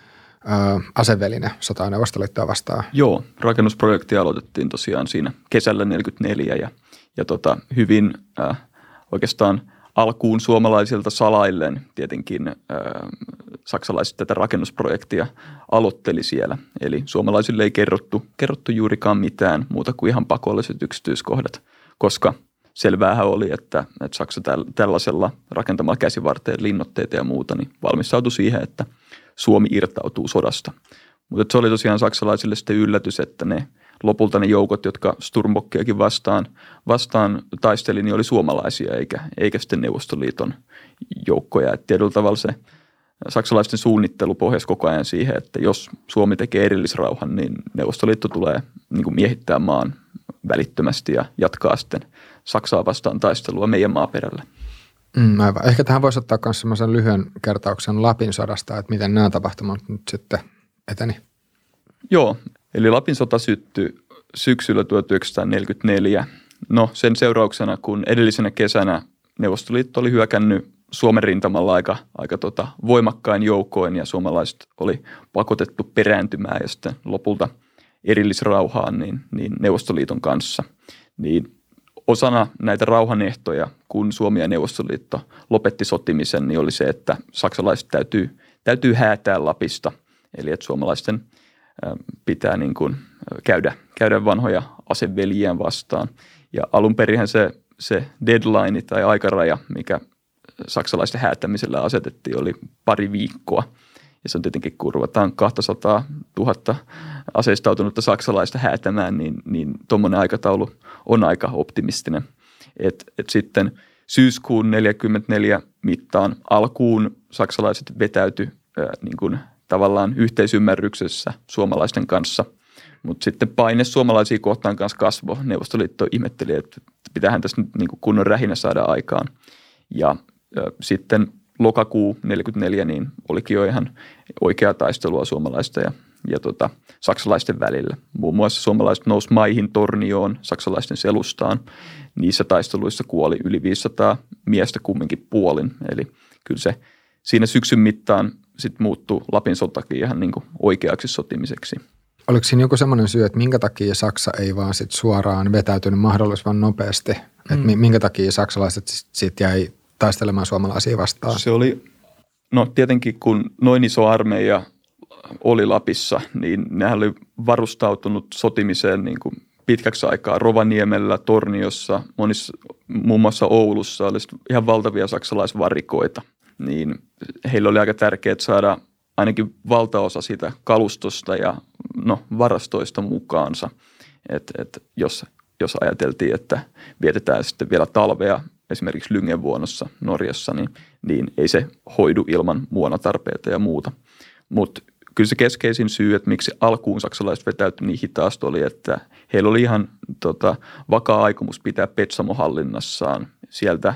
aseveline sotaa Neuvostoliittoa vastaan. Joo, rakennusprojekti aloitettiin tosiaan siinä kesällä 44 ja, ja tota, hyvin äh, oikeastaan alkuun suomalaisilta salaillen tietenkin äh, saksalaiset tätä rakennusprojektia aloitteli siellä. Eli suomalaisille ei kerrottu, kerrottu juurikaan mitään muuta kuin ihan pakolliset yksityiskohdat, koska selväähän oli, että, että Saksa tällaisella rakentamalla käsivarteen linnotteita ja muuta, niin valmistautui siihen, että – Suomi irtautuu sodasta. Mutta se oli tosiaan saksalaisille sitten yllätys, että ne lopulta ne joukot, jotka Sturmbokkiakin vastaan, vastaan taisteli, niin oli suomalaisia eikä, eikä sitten Neuvostoliiton joukkoja. Et tietyllä tavalla se saksalaisten suunnittelu pohjasi koko ajan siihen, että jos Suomi tekee erillisrauhan, niin Neuvostoliitto tulee niin kuin miehittää maan välittömästi ja jatkaa sitten Saksaa vastaan taistelua meidän maaperällä. Mm, aivan. Ehkä tähän voisi ottaa myös sellaisen lyhyen kertauksen Lapin sodasta, että miten nämä tapahtumat nyt sitten eteni. Joo, eli Lapin sota syttyi syksyllä 1944. No sen seurauksena, kun edellisenä kesänä Neuvostoliitto oli hyökännyt Suomen rintamalla aika, aika tota voimakkain joukoin ja suomalaiset oli pakotettu perääntymään ja sitten lopulta erillisrauhaan niin, niin Neuvostoliiton kanssa. Niin osana näitä rauhanehtoja, kun Suomi ja Neuvostoliitto lopetti sotimisen, niin oli se, että saksalaiset täytyy, täytyy häätää Lapista. Eli että suomalaisten pitää niin kuin käydä, käydä vanhoja aseveljiään vastaan. Ja alun perin se, se deadline tai aikaraja, mikä saksalaisten häätämisellä asetettiin, oli pari viikkoa – ja se on tietenkin, kun ruvetaan 200 000 aseistautunutta saksalaista häätämään, niin, niin tuommoinen aikataulu on aika optimistinen. Et, et sitten syyskuun 44 mittaan alkuun saksalaiset vetäytyi ää, niin kuin tavallaan yhteisymmärryksessä suomalaisten kanssa, mutta sitten paine suomalaisia kohtaan kanssa kasvoi. Neuvostoliitto ihmetteli, että pitäähän tässä nyt niin kuin kunnon rähinä saada aikaan. Ja ää, sitten lokakuu 44 niin olikin jo ihan oikea taistelua suomalaisten ja, ja tota, saksalaisten välillä. Muun muassa suomalaiset nousi maihin tornioon saksalaisten selustaan. Niissä taisteluissa kuoli yli 500 miestä kumminkin puolin. Eli kyllä se siinä syksyn mittaan sitten muuttui Lapin sotakin ihan niin oikeaksi sotimiseksi. Oliko siinä joku semmoinen syy, että minkä takia Saksa ei vaan sit suoraan vetäytynyt mahdollisimman nopeasti? Mm. Että minkä takia saksalaiset sitten jäi taistelemaan suomalaisia vastaan? Se oli, no tietenkin kun noin iso armeija oli Lapissa, niin nehän oli varustautunut sotimiseen niin kuin pitkäksi aikaa Rovaniemellä, Torniossa, monissa, muun muassa Oulussa oli ihan valtavia saksalaisvarikoita. Niin heillä oli aika tärkeää saada ainakin valtaosa siitä kalustosta ja no, varastoista mukaansa. Et, et jos, jos ajateltiin, että vietetään sitten vielä talvea esimerkiksi Lyngenvuonossa Norjassa, niin, niin ei se hoidu ilman muonatarpeita ja muuta. Mutta kyllä se keskeisin syy, että miksi alkuun saksalaiset vetäytyi niin hitaasti oli, että heillä oli ihan tota, vakaa aikomus pitää Petsamo hallinnassaan. Sieltä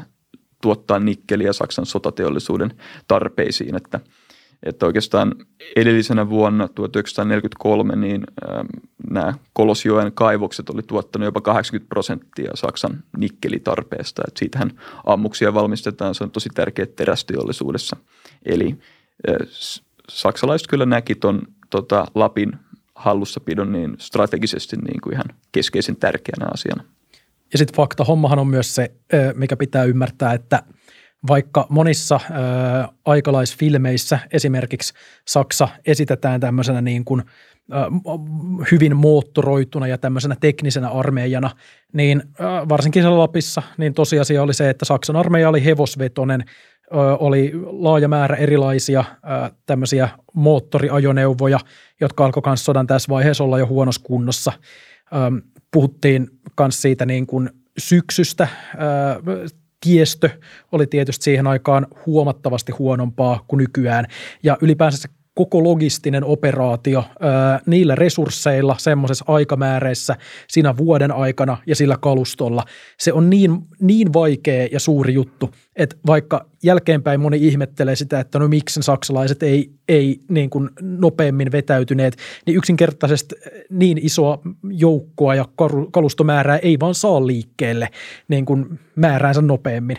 tuottaa nikkeliä Saksan sotateollisuuden tarpeisiin, että – että oikeastaan edellisenä vuonna 1943 niin äh, nämä Kolosjoen kaivokset oli tuottanut jopa 80 prosenttia Saksan nikkelitarpeesta. Että siitähän ammuksia valmistetaan, se on tosi tärkeä terästeollisuudessa. Eli äh, saksalaiset kyllä näki tuon tota, Lapin hallussapidon niin strategisesti niin kuin ihan keskeisen tärkeänä asiana. Ja sitten fakta, hommahan on myös se, mikä pitää ymmärtää, että – vaikka monissa ö, aikalaisfilmeissä esimerkiksi Saksa esitetään tämmöisenä niin kuin, ö, hyvin moottoroituna ja tämmöisenä teknisenä armeijana, niin ö, varsinkin siellä Lapissa, niin tosiasia oli se, että Saksan armeija oli hevosvetonen, ö, oli laaja määrä erilaisia ö, tämmöisiä moottoriajoneuvoja, jotka alkoi myös sodan tässä vaiheessa olla jo huonossa kunnossa. Ö, puhuttiin myös siitä niin kuin syksystä, tiestö oli tietysti siihen aikaan huomattavasti huonompaa kuin nykyään. Ja ylipäänsä koko logistinen operaatio niillä resursseilla, semmoisessa aikamääreissä, siinä vuoden aikana ja sillä kalustolla. Se on niin, niin vaikea ja suuri juttu, että vaikka jälkeenpäin moni ihmettelee sitä, että no miksi saksalaiset ei, ei niin kuin nopeammin vetäytyneet, niin yksinkertaisesti niin isoa joukkoa ja kalustomäärää ei vaan saa liikkeelle niin kuin määräänsä nopeammin.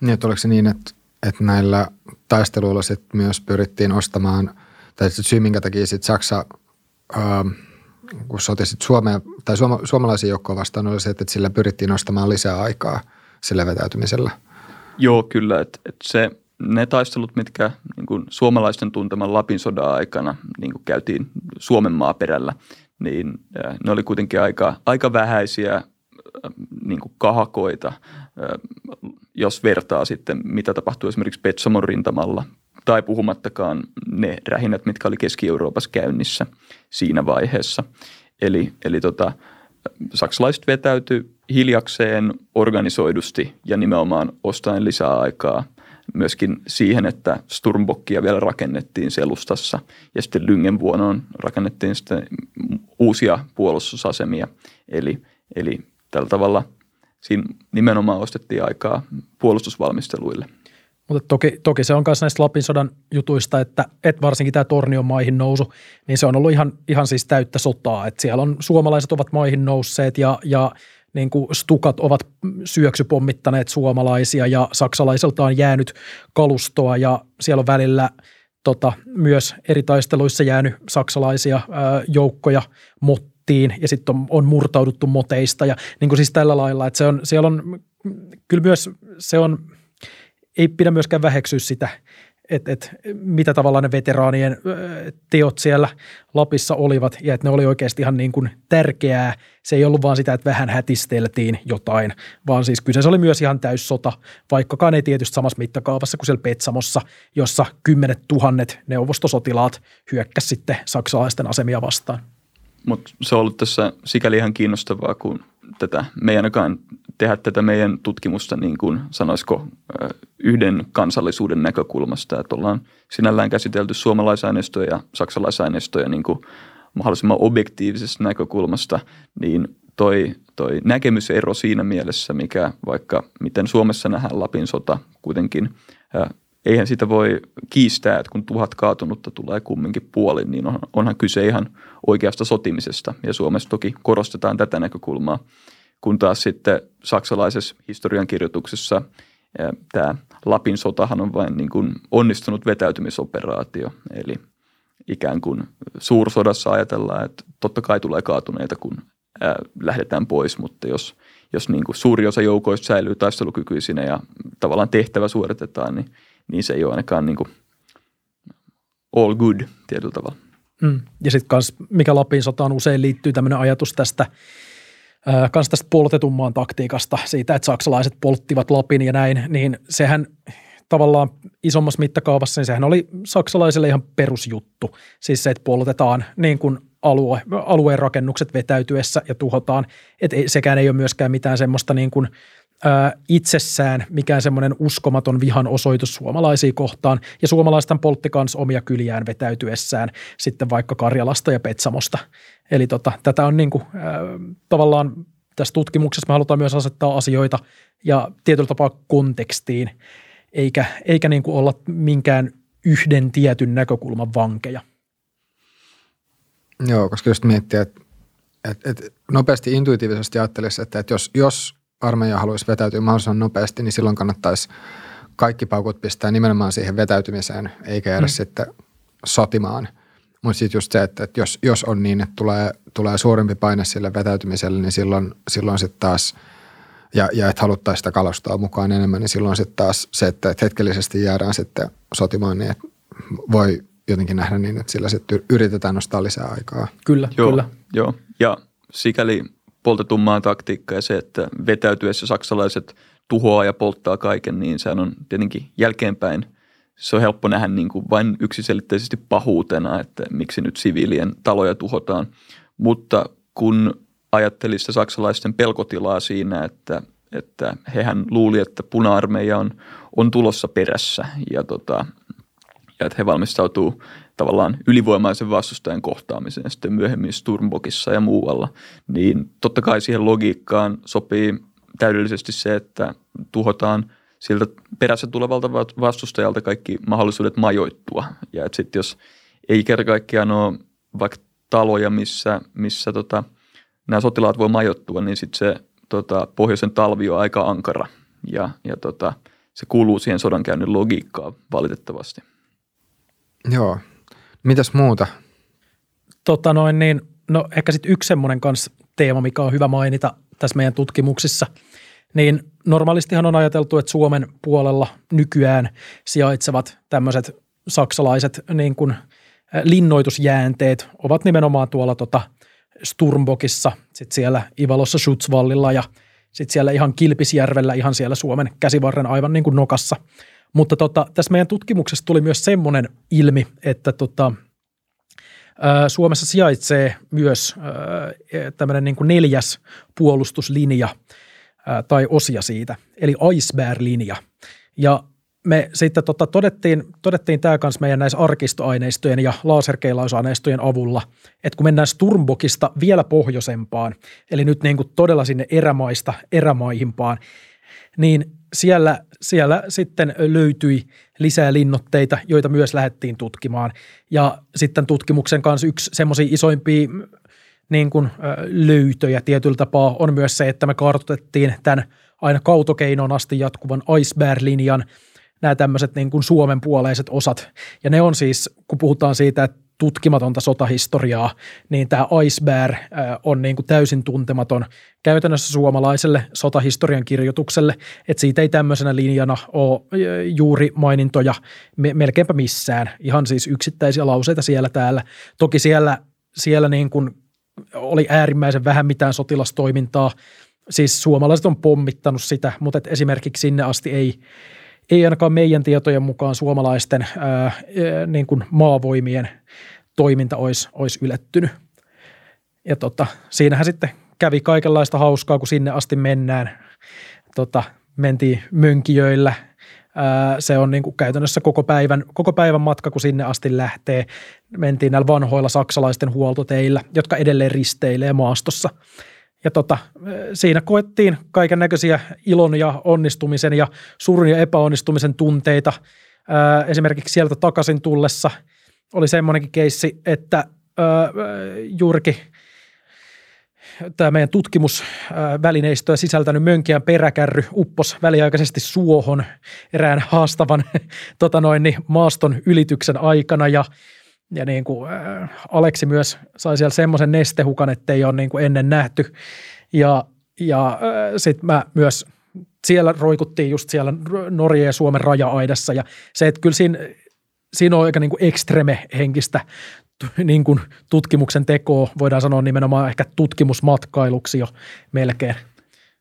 Niin, että oliko se niin, että että näillä taisteluilla sit myös pyrittiin ostamaan, tai sit syy minkä takia sit Saksa, ää, kun soti sit Suomea, tai suoma, suomalaisia joukkoja vastaan, oli se, että sillä pyrittiin ostamaan lisää aikaa sillä vetäytymisellä. Joo, kyllä. Että et se, ne taistelut, mitkä niin kuin suomalaisten tunteman Lapin sodan aikana niin kuin käytiin Suomen maaperällä, niin ne oli kuitenkin aika, aika vähäisiä niin kuin kahakoita, jos vertaa sitten, mitä tapahtuu esimerkiksi Petsamon rintamalla, tai puhumattakaan ne rähinnät, mitkä oli Keski-Euroopassa käynnissä siinä vaiheessa. Eli, eli tota, saksalaiset vetäytyi hiljakseen organisoidusti ja nimenomaan ostaen lisää aikaa myöskin siihen, että Sturmbokkia vielä rakennettiin selustassa ja sitten Lyngenvuonoon rakennettiin sitten uusia puolustusasemia. Eli, eli tällä tavalla siinä nimenomaan ostettiin aikaa puolustusvalmisteluille. Mutta toki, toki se on myös näistä Lapin sodan jutuista, että, että varsinkin tämä Tornion maihin nousu, niin se on ollut ihan, ihan siis täyttä sotaa. Että siellä on suomalaiset ovat maihin nousseet ja, ja niin kuin stukat ovat syöksypommittaneet suomalaisia ja saksalaisilta on jäänyt kalustoa ja siellä on välillä tota, myös eri taisteluissa jäänyt saksalaisia ää, joukkoja, mutta motettiin ja sitten on, on murtauduttu moteista ja niin kuin siis tällä lailla, että se on, siellä on kyllä myös se on, ei pidä myöskään väheksyä sitä, että, että mitä tavallaan ne veteraanien teot siellä Lapissa olivat ja että ne oli oikeasti ihan niin kuin tärkeää. Se ei ollut vaan sitä, että vähän hätisteltiin jotain, vaan siis kyseessä oli myös ihan täyssota, vaikkakaan ei tietysti samassa mittakaavassa kuin siellä Petsamossa, jossa kymmenet tuhannet neuvostosotilaat hyökkäsivät sitten saksalaisten asemia vastaan. Mutta se on ollut tässä sikäli ihan kiinnostavaa, kun tätä, me ei ainakaan tehdä tätä meidän tutkimusta niin kuin sanoisiko yhden kansallisuuden näkökulmasta, että ollaan sinällään käsitelty suomalaisaineistoja ja saksalaisaineistoja niin kuin mahdollisimman objektiivisesta näkökulmasta, niin toi, toi näkemysero siinä mielessä, mikä vaikka miten Suomessa nähdään Lapin sota kuitenkin eihän sitä voi kiistää, että kun tuhat kaatunutta tulee kumminkin puolin, niin onhan kyse ihan oikeasta sotimisesta. Ja Suomessa toki korostetaan tätä näkökulmaa, kun taas sitten saksalaisessa historiankirjoituksessa tämä Lapin sotahan on vain niin kuin onnistunut vetäytymisoperaatio. Eli ikään kuin suursodassa ajatellaan, että totta kai tulee kaatuneita, kun lähdetään pois, mutta jos, jos niin kuin suuri osa joukoista säilyy taistelukykyisinä ja tavallaan tehtävä suoritetaan, niin – niin se ei ole ainakaan niin kuin all good tietyllä tavalla. Mm. Ja sitten kans, mikä Lapin sotaan usein liittyy tämmöinen ajatus tästä, kans tästä poltetummaan taktiikasta, siitä, että saksalaiset polttivat Lapin ja näin, niin sehän tavallaan isommassa mittakaavassa, niin sehän oli saksalaisille ihan perusjuttu. Siis se, että poltetaan niin kuin alue, alueen rakennukset vetäytyessä ja tuhotaan. Et sekään ei ole myöskään mitään semmoista niin kuin – ää, itsessään mikään semmoinen uskomaton vihan osoitus suomalaisia kohtaan. Ja suomalaisten poltti kans omia kyliään vetäytyessään sitten vaikka Karjalasta ja Petsamosta. Eli tota, tätä on niinku, ää, tavallaan tässä tutkimuksessa me halutaan myös asettaa asioita ja tietyllä tapaa kontekstiin, eikä, eikä niin kuin olla minkään yhden tietyn näkökulman vankeja. Joo, koska just miettii, että, että, että nopeasti intuitiivisesti ajattelisi, että, että jos, jos armeija haluaisi vetäytyä mahdollisimman nopeasti, niin silloin kannattaisi kaikki paukut pistää nimenomaan siihen vetäytymiseen, eikä jäädä mm. sitten sotimaan. Mutta sitten just se, että, että jos, jos on niin, että tulee, tulee suurempi paine sille vetäytymiselle, niin silloin, silloin sitten taas, ja, ja että haluttaisiin sitä kalustaa mukaan enemmän, niin silloin sitten taas se, että, että hetkellisesti jäädään sitten sotimaan, niin että voi jotenkin nähdä niin, että sillä sitten yritetään nostaa lisää aikaa. Kyllä, joo, kyllä. Joo, ja sikäli poltetun maan taktiikka ja se, että vetäytyessä saksalaiset tuhoaa ja polttaa kaiken, niin sehän on tietenkin jälkeenpäin – se on helppo nähdä niin kuin vain yksiselitteisesti pahuutena, että miksi nyt siviilien taloja tuhotaan. Mutta kun ajattelin sitä saksalaisten pelkotilaa siinä, että, että hehän luuli, että puna-armeija on, on tulossa perässä ja, tota, ja että he valmistautuu tavallaan ylivoimaisen vastustajan kohtaamiseen sitten myöhemmin Sturmbokissa ja muualla, niin totta kai siihen logiikkaan sopii täydellisesti se, että tuhotaan siltä perässä tulevalta vastustajalta kaikki mahdollisuudet majoittua. Ja että sitten jos ei kerta kaikkiaan ole vaikka taloja, missä, missä tota, nämä sotilaat voi majoittua, niin sitten se tota, pohjoisen talvi on aika ankara ja, ja tota, se kuuluu siihen sodankäynnin logiikkaan valitettavasti. Joo. Mitäs muuta? Tota noin niin, no ehkä sitten yksi semmoinen kanssa teema, mikä on hyvä mainita tässä meidän tutkimuksissa, niin normaalistihan on ajateltu, että Suomen puolella nykyään sijaitsevat tämmöiset saksalaiset niin kuin linnoitusjäänteet ovat nimenomaan tuolla tota Sturmbokissa, sitten siellä Ivalossa Schutzwallilla ja sitten siellä ihan Kilpisjärvellä, ihan siellä Suomen käsivarren aivan niin kuin nokassa. Mutta tota, tässä meidän tutkimuksessa tuli myös semmoinen ilmi, että tota, Suomessa sijaitsee myös tämmöinen niin kuin neljäs puolustuslinja – tai osia siitä, eli iceberg-linja. Ja me sitten tota, todettiin, todettiin tämä kanssa meidän näissä arkistoaineistojen ja laserkeilausaineistojen avulla, että kun mennään Sturmbokista vielä pohjoisempaan, eli nyt niin kuin todella sinne erämaista erämaihimpaan, niin siellä, siellä sitten löytyi lisää linnotteita, joita myös lähdettiin tutkimaan. Ja sitten tutkimuksen kanssa yksi semmoisia isoimpia niin kuin, löytöjä tietyllä tapaa on myös se, että me kartoitettiin tämän aina kautokeinoon asti jatkuvan iceberg-linjan nämä tämmöiset niin kuin Suomen puoleiset osat. Ja ne on siis, kun puhutaan siitä, että tutkimatonta sotahistoriaa, niin tämä iceberg on niin kuin täysin tuntematon käytännössä suomalaiselle sotahistorian kirjoitukselle, että siitä ei tämmöisenä linjana ole juuri mainintoja melkeinpä missään, ihan siis yksittäisiä lauseita siellä täällä. Toki siellä, siellä niin kuin oli äärimmäisen vähän mitään sotilastoimintaa. Siis suomalaiset on pommittanut sitä, mutta et esimerkiksi sinne asti ei, ei ainakaan meidän tietojen mukaan suomalaisten ää, niin kuin maavoimien toiminta olisi, olisi ylettynyt. Ja tota, siinähän sitten kävi kaikenlaista hauskaa, kun sinne asti mennään. Tota, mentiin mönkijöillä – se on niin kuin käytännössä koko päivän, koko päivän matka, kun sinne asti lähtee. Mentiin näillä vanhoilla saksalaisten huoltoteillä, jotka edelleen risteilee maastossa. Ja tota, siinä koettiin kaiken näköisiä ilon ja onnistumisen ja surun ja epäonnistumisen tunteita. Esimerkiksi sieltä takaisin tullessa oli semmoinenkin keissi, että juurikin – tämä meidän tutkimusvälineistöä sisältänyt Mönkiän peräkärry uppos väliaikaisesti suohon erään haastavan tota noin, niin maaston ylityksen aikana ja ja niin kuin, äh, Aleksi myös sai siellä semmoisen nestehukan, että ei ole niin kuin ennen nähty. Ja, ja äh, sitten mä myös siellä roikuttiin just siellä Norja ja Suomen raja-aidassa ja se, että kyllä siinä, siinä on aika niin kuin ekstreme henkistä niin kuin tutkimuksen tekoa, voidaan sanoa nimenomaan ehkä tutkimusmatkailuksi jo melkein.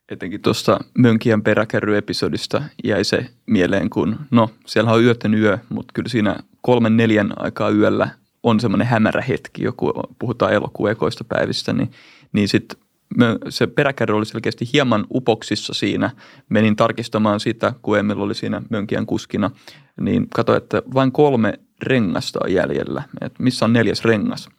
Etenkin tuosta Mönkien peräkärryepisodista jäi se mieleen, kun no siellä on yöten yö, mutta kyllä siinä kolmen neljän aikaa yöllä on semmoinen hämärä hetki, joku puhutaan elokuun ekoista päivistä, niin, niin sitten se peräkärry oli selkeästi hieman upoksissa siinä. Menin tarkistamaan sitä, kun Emil oli siinä Mönkien kuskina, niin katsoin, että vain kolme rengasta on jäljellä, että missä on neljäs rengas.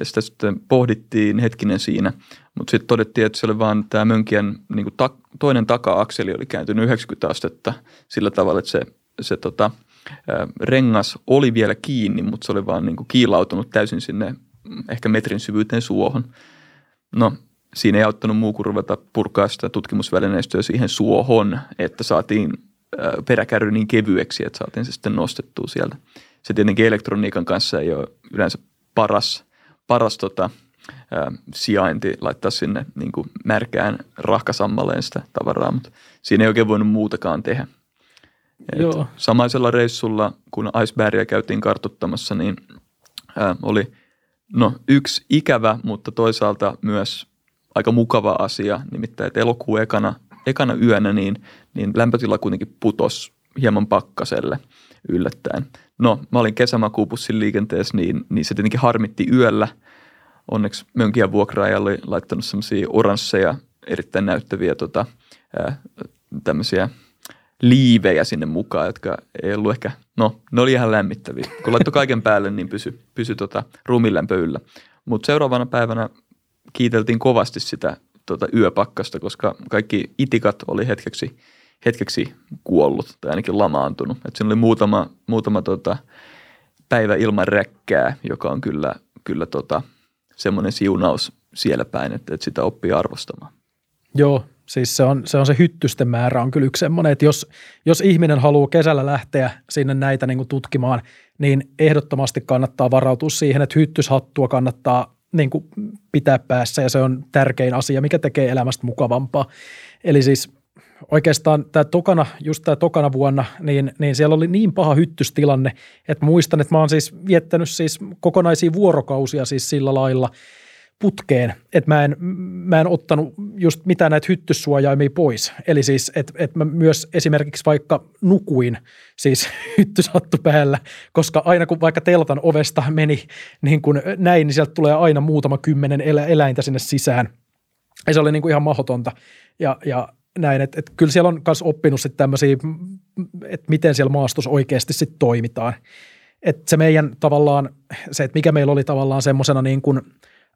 Ja sitä sitten pohdittiin hetkinen siinä, mutta sitten todettiin, että se oli vaan tämä mönkien niin ta, toinen taka-akseli oli kääntynyt 90 astetta sillä tavalla, että se, se tota, rengas oli vielä kiinni, mutta se oli vaan niin kiilautunut täysin sinne ehkä metrin syvyyteen suohon. No, siinä ei auttanut muu kuin ruveta purkaa sitä tutkimusvälineistöä siihen suohon, että saatiin peräkärry niin kevyeksi, että saatiin se sitten nostettua sieltä. Se tietenkin elektroniikan kanssa ei ole yleensä paras, paras tota, ää, sijainti laittaa sinne niin kuin märkään rahkasammaleen sitä tavaraa, mutta siinä ei oikein voinut muutakaan tehdä. Et Joo. Samaisella reissulla, kun Icebergia käytiin kartuttamassa, niin ää, oli no, yksi ikävä, mutta toisaalta myös aika mukava asia, nimittäin että elokuun ekana, ekana yönä niin, niin lämpötila kuitenkin putos hieman pakkaselle yllättäen. No, mä olin kesämakuupussin liikenteessä, niin, niin se tietenkin harmitti yöllä. Onneksi mönkiä vuokraaja oli laittanut semmoisia oransseja, erittäin näyttäviä tota, tämmöisiä liivejä sinne mukaan, jotka ei ollut ehkä, no ne oli ihan lämmittäviä. Kun laittoi kaiken päälle, niin pysy, pysy tota, ruumilämpö yllä. Mutta seuraavana päivänä kiiteltiin kovasti sitä tota, yöpakkasta, koska kaikki itikat oli hetkeksi, hetkeksi kuollut tai ainakin lamaantunut. Et siinä oli muutama, muutama tota, päivä ilman räkkää, joka on kyllä, kyllä tota, semmoinen siunaus siellä päin, että, että sitä oppii arvostamaan. Joo, siis se on, se on se hyttysten määrä on kyllä yksi semmoinen, että jos, jos ihminen haluaa kesällä lähteä sinne näitä niin kuin tutkimaan, niin ehdottomasti kannattaa varautua siihen, että hyttyshattua kannattaa niin kuin pitää päässä ja se on tärkein asia, mikä tekee elämästä mukavampaa. Eli siis oikeastaan tämä tokana, just tämä tokana vuonna, niin, niin siellä oli niin paha hyttystilanne, että muistan, että mä oon siis viettänyt siis kokonaisia vuorokausia siis sillä lailla – putkeen, että mä en, mä en ottanut just mitään näitä hyttyssuojaimia pois. Eli siis, että et mä myös esimerkiksi vaikka nukuin siis hyttyshattu päällä, koska aina kun vaikka teltan ovesta meni niin kuin näin, niin sieltä tulee aina muutama kymmenen elä, eläintä sinne sisään. Ja se oli niin kuin ihan mahdotonta. Ja, ja näin, että, että kyllä siellä on myös oppinut sitten tämmöisiä, että miten siellä maastossa oikeasti sitten toimitaan. Että se meidän tavallaan, se, että mikä meillä oli tavallaan semmoisena niin kuin –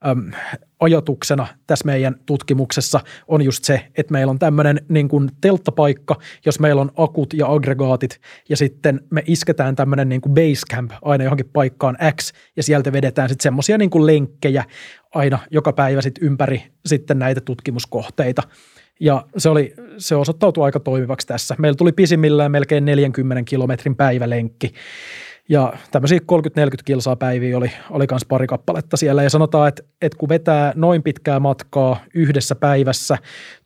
äm, ajatuksena tässä meidän tutkimuksessa on just se, että meillä on tämmöinen niin kuin telttapaikka, jos meillä on akut ja aggregaatit, ja sitten me isketään tämmöinen niin kuin basecamp aina johonkin paikkaan X, ja sieltä vedetään sitten semmoisia niin lenkkejä aina joka päivä sitten ympäri sitten näitä tutkimuskohteita. Ja se, oli, se osoittautui aika toimivaksi tässä. Meillä tuli pisimmillään melkein 40 kilometrin päivälenkki. Ja tämmöisiä 30-40 kilsaa päiviä oli, oli kans pari kappaletta siellä. Ja sanotaan, että, että kun vetää noin pitkää matkaa yhdessä päivässä,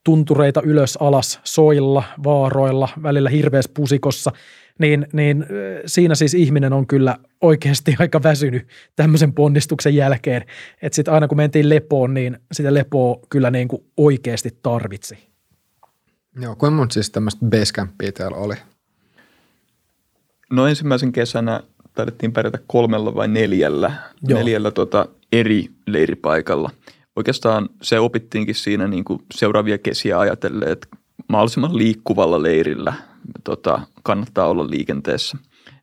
tuntureita ylös alas, soilla, vaaroilla, välillä hirveässä pusikossa, niin, niin siinä siis ihminen on kyllä oikeasti aika väsynyt tämmöisen ponnistuksen jälkeen. Että sitten aina kun mentiin lepoon, niin sitä lepoa kyllä niin kuin oikeasti tarvitsi. Joo, kuinka monta siis tämmöistä basecampia teillä oli? No ensimmäisen kesänä taidettiin pärjätä kolmella vai neljällä, Joo. neljällä tota eri leiripaikalla. Oikeastaan se opittiinkin siinä niin kuin seuraavia kesiä ajatellen, että mahdollisimman liikkuvalla leirillä tota, kannattaa olla liikenteessä.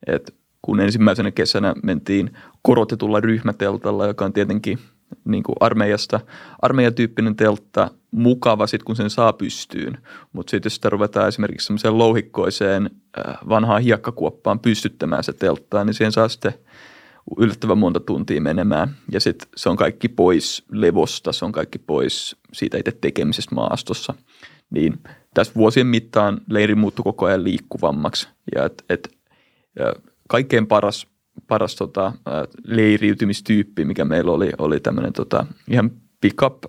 Et kun ensimmäisenä kesänä mentiin korotetulla ryhmäteltalla, joka on tietenkin niin kuin armeijasta, armeijatyyppinen teltta, mukava sitten kun sen saa pystyyn. Mutta sitten jos sitä ruvetaan esimerkiksi semmoiseen louhikkoiseen äh, vanhaan hiekkakuoppaan pystyttämään se telttaa, niin siihen saa sitten yllättävän monta tuntia menemään. Ja sitten se on kaikki pois levosta, se on kaikki pois siitä itse tekemisestä maastossa. Niin tässä vuosien mittaan leiri muuttui koko ajan liikkuvammaksi. Ja et, et, kaikkein paras paras tota, leiriytymistyyppi, mikä meillä oli, oli tämmöinen tota, ihan pickup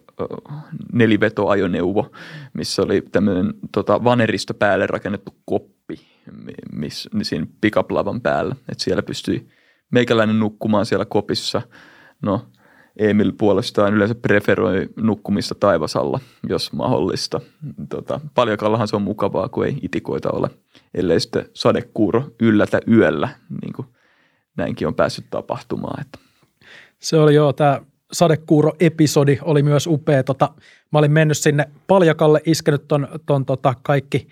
nelivetoajoneuvo, missä oli tämmöinen tota, vanerista päälle rakennettu koppi miss, siinä pickup-lavan päällä. että siellä pystyi meikäläinen nukkumaan siellä kopissa. No, Emil puolestaan yleensä preferoi nukkumista taivasalla, jos mahdollista. Tota, paljokallahan se on mukavaa, kun ei itikoita ole, ellei sitten sadekuuro yllätä yöllä, niin kuin näinkin on päässyt tapahtumaan. Että. Se oli joo, tämä sadekuuro-episodi oli myös upea. Tota, mä olin mennyt sinne Paljakalle, iskenyt ton, ton tota kaikki,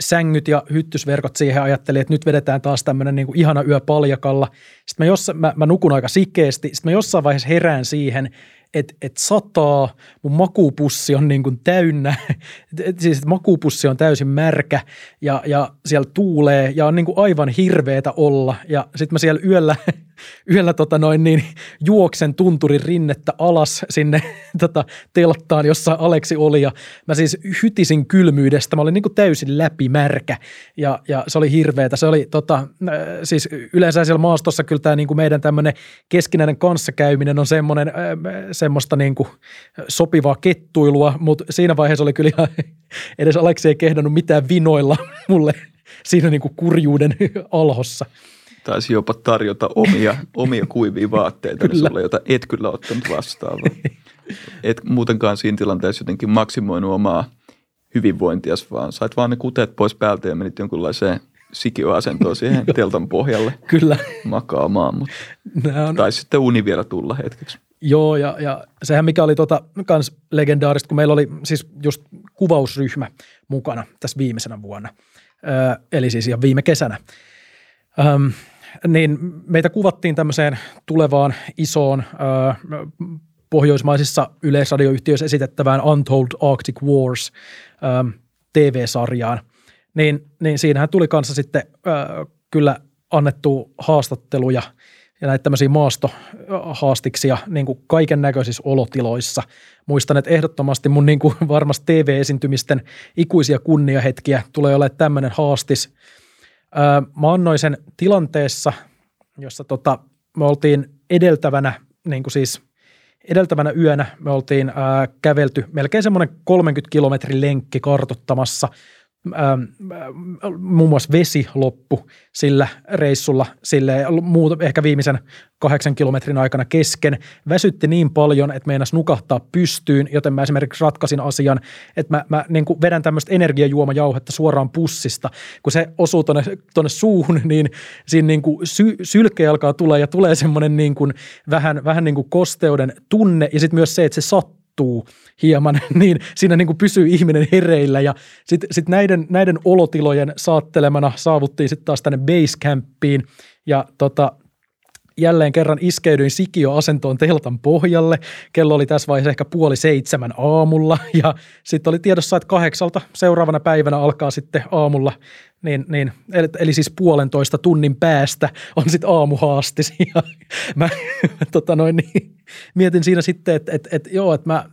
sängyt ja hyttysverkot siihen ajattelin, että nyt vedetään taas tämmöinen niin ihana yö paljakalla. Sitten mä, jossa, mä, mä nukun aika sikeesti. Sitten mä jossain vaiheessa herään siihen, että et sataa, mun makuupussi on niin kuin täynnä, et, siis että makuupussi on täysin märkä ja, ja siellä tuulee ja on niin kuin aivan hirveetä olla. Ja sitten mä siellä yöllä yöllä tota noin niin, juoksen tunturin rinnettä alas sinne tota, telttaan, jossa Aleksi oli ja mä siis hytisin kylmyydestä. Mä olin niin kuin täysin läpimärkä ja, ja se oli hirveetä. Se oli tota, äh, siis yleensä siellä maastossa kyllä tämä niin kuin meidän tämmöinen keskinäinen kanssakäyminen on semmoinen, äh, semmoista niin kuin sopivaa kettuilua, mutta siinä vaiheessa oli kyllä ihan, edes Aleksi ei kehdannut mitään vinoilla mulle siinä niin kuin kurjuuden alhossa taisi jopa tarjota omia, omia kuivia vaatteita niin sulle, jota et kyllä ottanut vastaan. Et muutenkaan siinä tilanteessa jotenkin maksimoinut omaa hyvinvointias, vaan sait vaan ne kuteet pois päältä ja menit jonkunlaiseen sikioasentoon siihen teltan pohjalle Kyllä. makaamaan. Mutta on... Tai sitten uni vielä tulla hetkeksi. Joo, ja, ja sehän mikä oli tota, kans legendaarista, kun meillä oli siis just kuvausryhmä mukana tässä viimeisenä vuonna, öö, eli siis ihan viime kesänä. Öm, niin meitä kuvattiin tämmöiseen tulevaan isoon ö, pohjoismaisissa yleisradioyhtiöissä esitettävään Untold Arctic Wars ö, TV-sarjaan. Niin, niin siinähän tuli kanssa sitten ö, kyllä annettu haastatteluja ja näitä tämmöisiä maastohaastiksia niin kuin kaiken näköisissä olotiloissa. Muistan, että ehdottomasti mun niin kuin varmasti TV-esiintymisten ikuisia kunniahetkiä tulee olemaan tämmöinen haastis – Mä annoin sen tilanteessa, jossa tota, me oltiin edeltävänä, niin kuin siis edeltävänä yönä me oltiin ää, kävelty melkein semmoinen 30 kilometrin lenkki kartottamassa Ähm, muun muassa vesi loppu sillä reissulla, sille muuta, ehkä viimeisen kahdeksan kilometrin aikana kesken. Väsytti niin paljon, että meinas nukahtaa pystyyn, joten mä esimerkiksi ratkaisin asian, että mä, mä niin kuin vedän tämmöistä energiajuomajauhetta suoraan pussista. Kun se osuu tonne, tonne suuhun, niin siinä niin kuin sy, sylke alkaa tulla ja tulee semmoinen niin kuin vähän, vähän niin kuin kosteuden tunne ja sitten myös se, että se sattuu muuttuu hieman, niin siinä niin kuin pysyy ihminen hereillä. Ja sitten sit näiden, näiden olotilojen saattelemana saavuttiin sitten taas tänne basecampiin. Ja tota, jälleen kerran iskeydyin sikioasentoon teltan pohjalle. Kello oli tässä vaiheessa ehkä puoli seitsemän aamulla ja sitten oli tiedossa, että kahdeksalta seuraavana päivänä alkaa sitten aamulla, niin, niin, eli, eli siis puolentoista tunnin päästä on sitten aamuhaastis. Ja mä tota noin, niin, mietin siinä sitten, että että että joo, että mä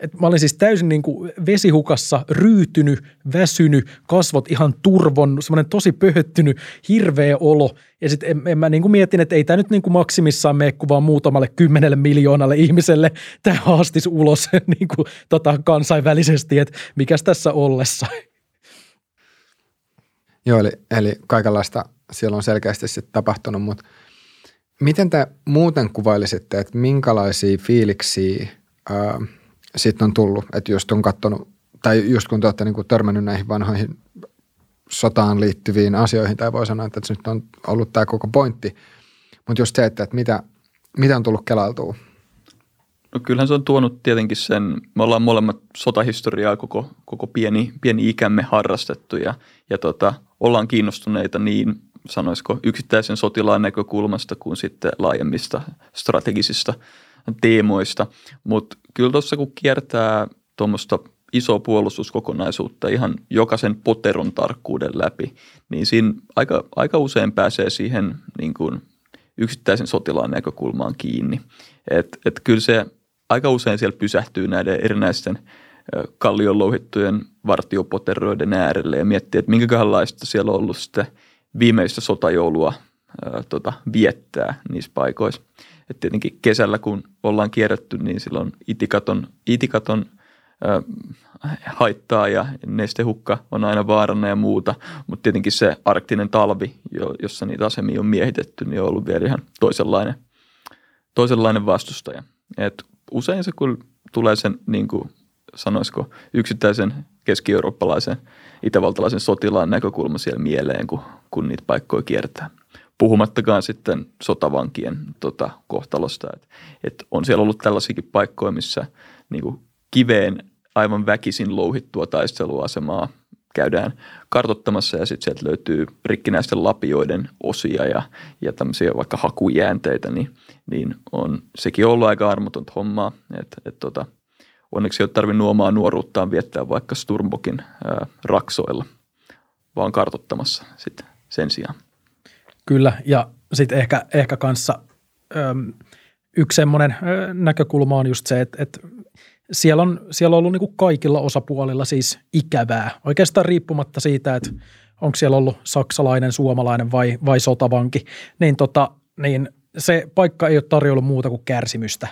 et mä olin siis täysin niin kuin vesihukassa, ryytynyt, väsynyt, kasvot ihan turvon, semmoinen tosi pöhöttynyt, hirveä olo. Ja sitten en, en mä niin kuin mietin, että ei tämä nyt niin kuin maksimissaan mene kuin vaan muutamalle kymmenelle miljoonalle ihmiselle tämä haastis ulos niin kuin, tota, kansainvälisesti, että mikäs tässä ollessa. Joo, eli, eli kaikenlaista siellä on selkeästi sitten tapahtunut, mutta miten te muuten kuvailisitte, että minkälaisia fiiliksiä sitten on tullut, että just on katsonut, tai just kun te olette niin kuin törmännyt näihin vanhoihin sotaan liittyviin asioihin, tai voi sanoa, että nyt on ollut tämä koko pointti, mutta just se, että, että mitä, mitä on tullut kelailtua? No kyllähän se on tuonut tietenkin sen, me ollaan molemmat sotahistoriaa koko, koko pieni, pieni ikämme harrastettu ja, ja tota, ollaan kiinnostuneita niin sanoisiko yksittäisen sotilaan näkökulmasta kuin sitten laajemmista strategisista teemoista, mutta kyllä tuossa kun kiertää tuommoista isoa puolustuskokonaisuutta ihan jokaisen poteron tarkkuuden läpi, niin siinä aika, aika usein pääsee siihen niin kuin yksittäisen sotilaan näkökulmaan kiinni. Et, et kyllä se aika usein siellä pysähtyy näiden erinäisten kallion louhittujen vartiopoteroiden äärelle ja miettii, että minkälaista siellä on ollut sitten viimeistä sotajoulua ää, tota, viettää niissä paikoissa. Et tietenkin kesällä, kun ollaan kierretty, niin silloin itikaton, itikaton äh, haittaa ja nestehukka on aina vaarana ja muuta, mutta tietenkin se arktinen talvi, jossa niitä asemia on miehitetty, niin on ollut vielä ihan toisenlainen, toisenlainen vastustaja. Et usein se kun tulee sen, niin kuin sanoisiko, yksittäisen keski-eurooppalaisen, itävaltalaisen sotilaan näkökulma siellä mieleen, kun, kun niitä paikkoja kiertää puhumattakaan sitten sotavankien tota, kohtalosta. Et, et on siellä ollut tällaisiakin paikkoja, missä niin kuin kiveen aivan väkisin louhittua taisteluasemaa käydään kartottamassa ja sitten sieltä löytyy rikkinäisten lapioiden osia ja, ja tämmöisiä vaikka hakujäänteitä, niin, niin on sekin ollut aika armotonta hommaa. Et, et tota, onneksi ei ole tarvinnut omaa nuoruuttaan viettää vaikka Sturmbokin ää, raksoilla, vaan kartottamassa sitten sen sijaan. Kyllä, ja sitten ehkä, ehkä kanssa äm, yksi semmoinen näkökulma on just se, että, että siellä on, siellä on ollut niin kuin kaikilla osapuolilla siis ikävää. Oikeastaan riippumatta siitä, että onko siellä ollut saksalainen, suomalainen vai, vai sotavanki, niin, tota, niin se paikka ei ole tarjollut muuta kuin kärsimystä.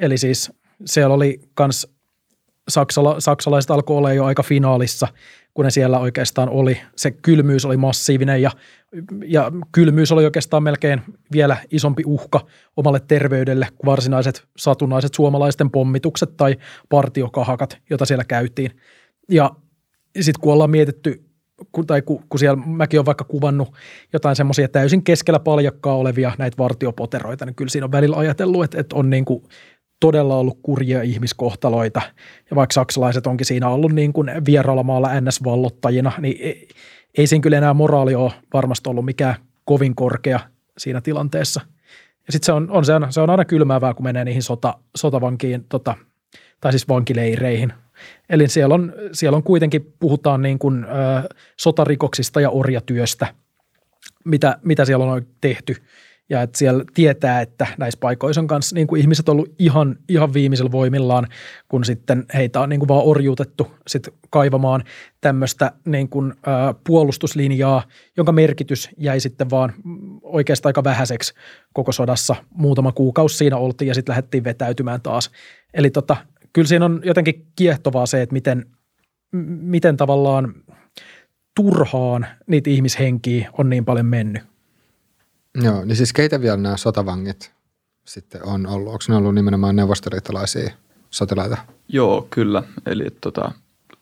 Eli siis siellä oli kans Saksala, saksalaiset alkoi olla jo aika finaalissa, kun ne siellä oikeastaan oli. Se kylmyys oli massiivinen ja, ja kylmyys oli oikeastaan melkein vielä isompi uhka omalle terveydelle kuin varsinaiset satunnaiset suomalaisten pommitukset tai partiokahakat, joita siellä käytiin. Ja sitten kun ollaan mietitty, kun, tai kun, kun siellä mäkin olen vaikka kuvannut jotain semmoisia täysin keskellä paljakkaa olevia näitä vartiopoteroita, niin kyllä siinä on välillä ajatellut, että, että on niin kuin todella ollut kurjia ihmiskohtaloita. Ja vaikka saksalaiset onkin siinä ollut niin kuin vieraalla maalla NS-vallottajina, niin ei, ei siinä kyllä enää moraali ole varmasti ollut mikään kovin korkea siinä tilanteessa. Ja sitten se on, on, se, on, se on aina kylmäävää, kun menee niihin sota, sotavankiin, tota, tai siis vankileireihin. Eli siellä on, siellä on kuitenkin, puhutaan niin kuin, ö, sotarikoksista ja orjatyöstä, mitä, mitä siellä on tehty – ja että siellä tietää, että näissä paikoissa on kanssa niin kuin ihmiset ollut ihan, ihan viimeisellä voimillaan, kun sitten heitä on niin kuin vaan orjuutettu sit kaivamaan tämmöistä niin kuin, ä, puolustuslinjaa, jonka merkitys jäi sitten vaan oikeastaan aika vähäiseksi koko sodassa. Muutama kuukausi siinä oltiin ja sitten lähdettiin vetäytymään taas. Eli tota, kyllä siinä on jotenkin kiehtovaa se, että miten, miten tavallaan turhaan niitä ihmishenkiä on niin paljon mennyt. Joo, niin siis keitä vielä nämä sotavangit sitten on ollut? Onko ne ollut nimenomaan neuvostoliittolaisia sotilaita? Joo, kyllä. Eli tota,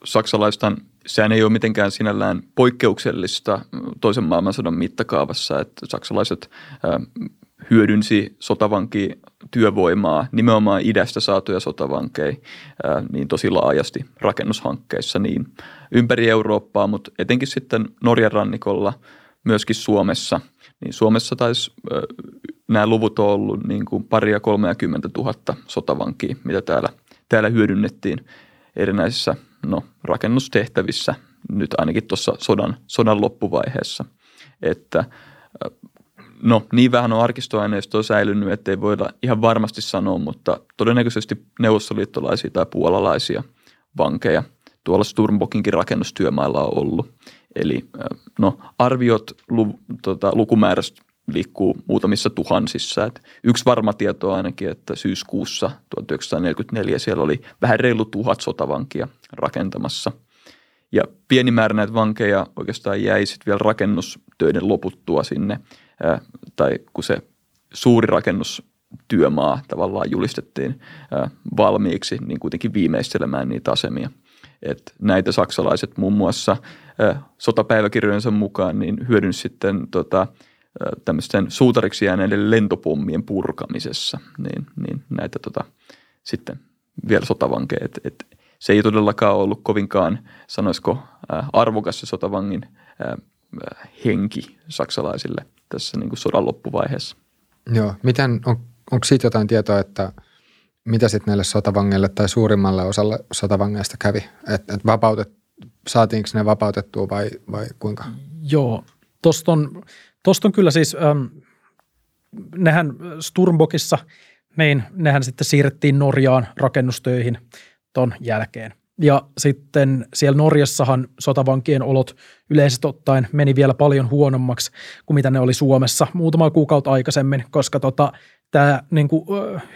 saksalaistan, sehän ei ole mitenkään sinällään poikkeuksellista toisen maailmansodan mittakaavassa, että saksalaiset äh, hyödynsi sotavanki työvoimaa, nimenomaan idästä saatuja sotavankeja, ää, niin tosi laajasti rakennushankkeissa niin ympäri Eurooppaa, mutta etenkin sitten Norjan rannikolla, myöskin Suomessa – niin Suomessa taisi nämä luvut on ollut niin kuin paria kolmeakymmentä tuhatta sotavankia, mitä täällä, täällä hyödynnettiin erinäisissä no, rakennustehtävissä nyt ainakin tuossa sodan, sodan loppuvaiheessa. Että no niin vähän on arkistoaineistoa säilynyt, että ei voida ihan varmasti sanoa, mutta todennäköisesti neuvostoliittolaisia tai puolalaisia vankeja tuolla Sturmbokinkin rakennustyömailla on ollut. Eli no, arviot lu, tota, lukumäärästä liikkuu muutamissa tuhansissa. Et yksi varma tieto ainakin, että syyskuussa 1944 siellä oli vähän reilu tuhat sotavankia rakentamassa. Ja pieni määrä näitä vankeja oikeastaan jäi sitten vielä rakennustöiden loputtua sinne, ää, tai kun se suuri rakennustyömaa tavallaan julistettiin ää, valmiiksi, niin kuitenkin viimeistelemään niitä asemia. Et näitä saksalaiset muun muassa – sotapäiväkirjojensa mukaan niin hyödynsi sitten tota, tämmöisten suutariksi jääneiden lentopommien purkamisessa, niin, niin näitä tota, sitten vielä sotavankeja. Et se ei todellakaan ollut kovinkaan, sanoisiko, arvokas se sotavangin henki saksalaisille tässä niin kuin sodan loppuvaiheessa. Joo, miten, on, onko siitä jotain tietoa, että mitä sitten näille sotavangeille tai suurimmalle osalle sotavangeista kävi? Että et vapautet, saatiinko ne vapautettua vai, vai kuinka? Joo, tuosta on, tosta on kyllä siis, ähm, nehän Sturmbokissa, niin nehän sitten siirrettiin Norjaan rakennustöihin ton jälkeen. Ja sitten siellä Norjassahan sotavankien olot yleisesti ottaen meni vielä paljon huonommaksi kuin mitä ne oli Suomessa muutama kuukautta aikaisemmin, koska tota, tämä niin kuin,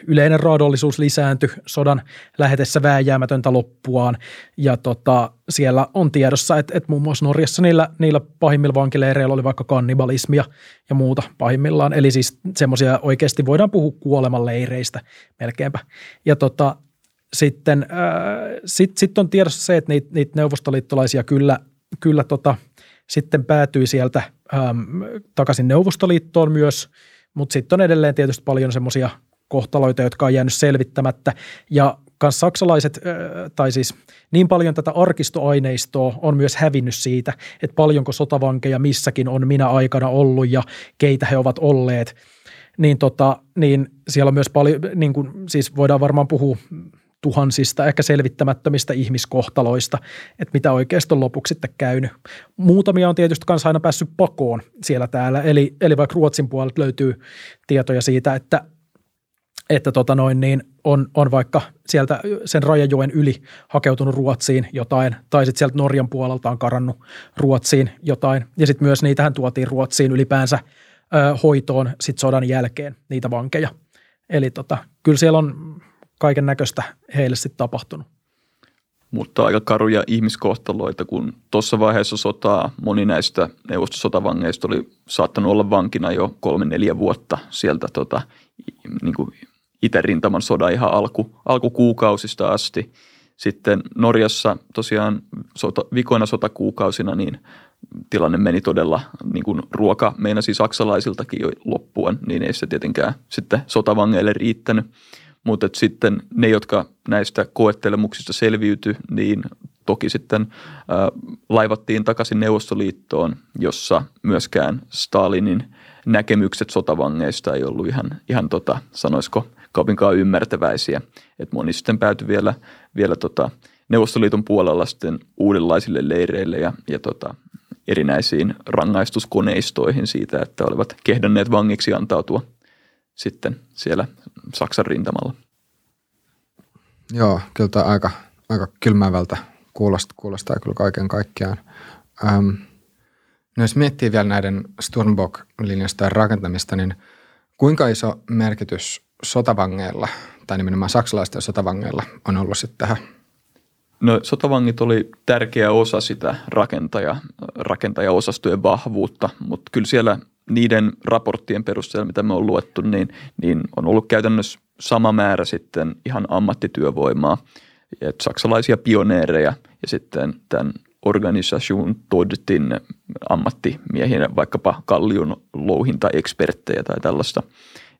yleinen raadollisuus lisääntyi sodan lähetessä vääjäämätöntä loppuaan. Ja tota, siellä on tiedossa, että, että muun muassa Norjassa niillä, niillä pahimmilla vankileireillä oli vaikka kannibalismia ja muuta pahimmillaan. Eli siis semmoisia oikeasti voidaan puhua kuolemanleireistä melkeinpä. Ja tota, sitten äh, sit, sit on tiedossa se, että niitä, niitä neuvostoliittolaisia kyllä, kyllä tota, sitten päätyi sieltä ähm, takaisin Neuvostoliittoon myös – mutta sitten on edelleen tietysti paljon semmoisia kohtaloita, jotka on jäänyt selvittämättä. Ja kans saksalaiset, tai siis niin paljon tätä arkistoaineistoa on myös hävinnyt siitä, että paljonko sotavankeja missäkin on minä aikana ollut ja keitä he ovat olleet, niin, tota, niin siellä on myös paljon, niin kuin, siis voidaan varmaan puhua tuhansista, ehkä selvittämättömistä ihmiskohtaloista, että mitä oikeasti on lopuksi sitten käynyt. Muutamia on tietysti kanssa aina päässyt pakoon siellä täällä, eli, eli vaikka Ruotsin puolelta löytyy tietoja siitä, että että tota noin, niin on, on vaikka sieltä sen rajajoen yli hakeutunut Ruotsiin jotain, tai sitten sieltä Norjan puolelta on karannut Ruotsiin jotain, ja sitten myös niitähän tuotiin Ruotsiin ylipäänsä ö, hoitoon sit sodan jälkeen, niitä vankeja. Eli tota, kyllä siellä on kaiken näköistä heille sitten tapahtunut. Mutta aika karuja ihmiskohtaloita, kun tuossa vaiheessa sotaa moni näistä neuvostosotavangeista oli saattanut olla vankina jo kolme-neljä vuotta sieltä tota, niin kuin itärintaman sodan ihan alku, alkukuukausista asti. Sitten Norjassa tosiaan sota, vikoina sotakuukausina niin tilanne meni todella, niin kuin ruoka meinasi saksalaisiltakin jo loppuen, niin ei se tietenkään sitten sotavangeille riittänyt. Mutta sitten ne, jotka näistä koettelemuksista selviytyi, niin toki sitten äh, laivattiin takaisin Neuvostoliittoon, jossa myöskään Stalinin näkemykset sotavangeista ei ollut ihan, ihan tota, sanoisiko, kauinkaan ymmärtäväisiä. Et moni sitten päätyi vielä, vielä tota Neuvostoliiton puolella sitten uudenlaisille leireille ja, ja tota, erinäisiin rangaistuskoneistoihin siitä, että olivat kehdanneet vangiksi antautua sitten siellä Saksan rintamalla. Joo, kyllä tämä aika, aika kylmäävältä kuulostaa, kuulostaa kyllä kaiken kaikkiaan. Ähm, no jos miettii vielä näiden Sturmbock-linjastojen rakentamista, niin kuinka iso merkitys sotavangeilla tai nimenomaan saksalaisten sotavangeilla on ollut sitten tähän? No sotavangit oli tärkeä osa sitä rakentaja, rakentajaosastojen vahvuutta, mutta kyllä siellä niiden raporttien perusteella, mitä me on luettu, niin, niin on ollut käytännössä sama määrä sitten ihan ammattityövoimaa, et saksalaisia pioneereja ja sitten tämän Organisation Todtin ammattimiehinä, vaikkapa kallion louhintaeksperttejä tai tällaista.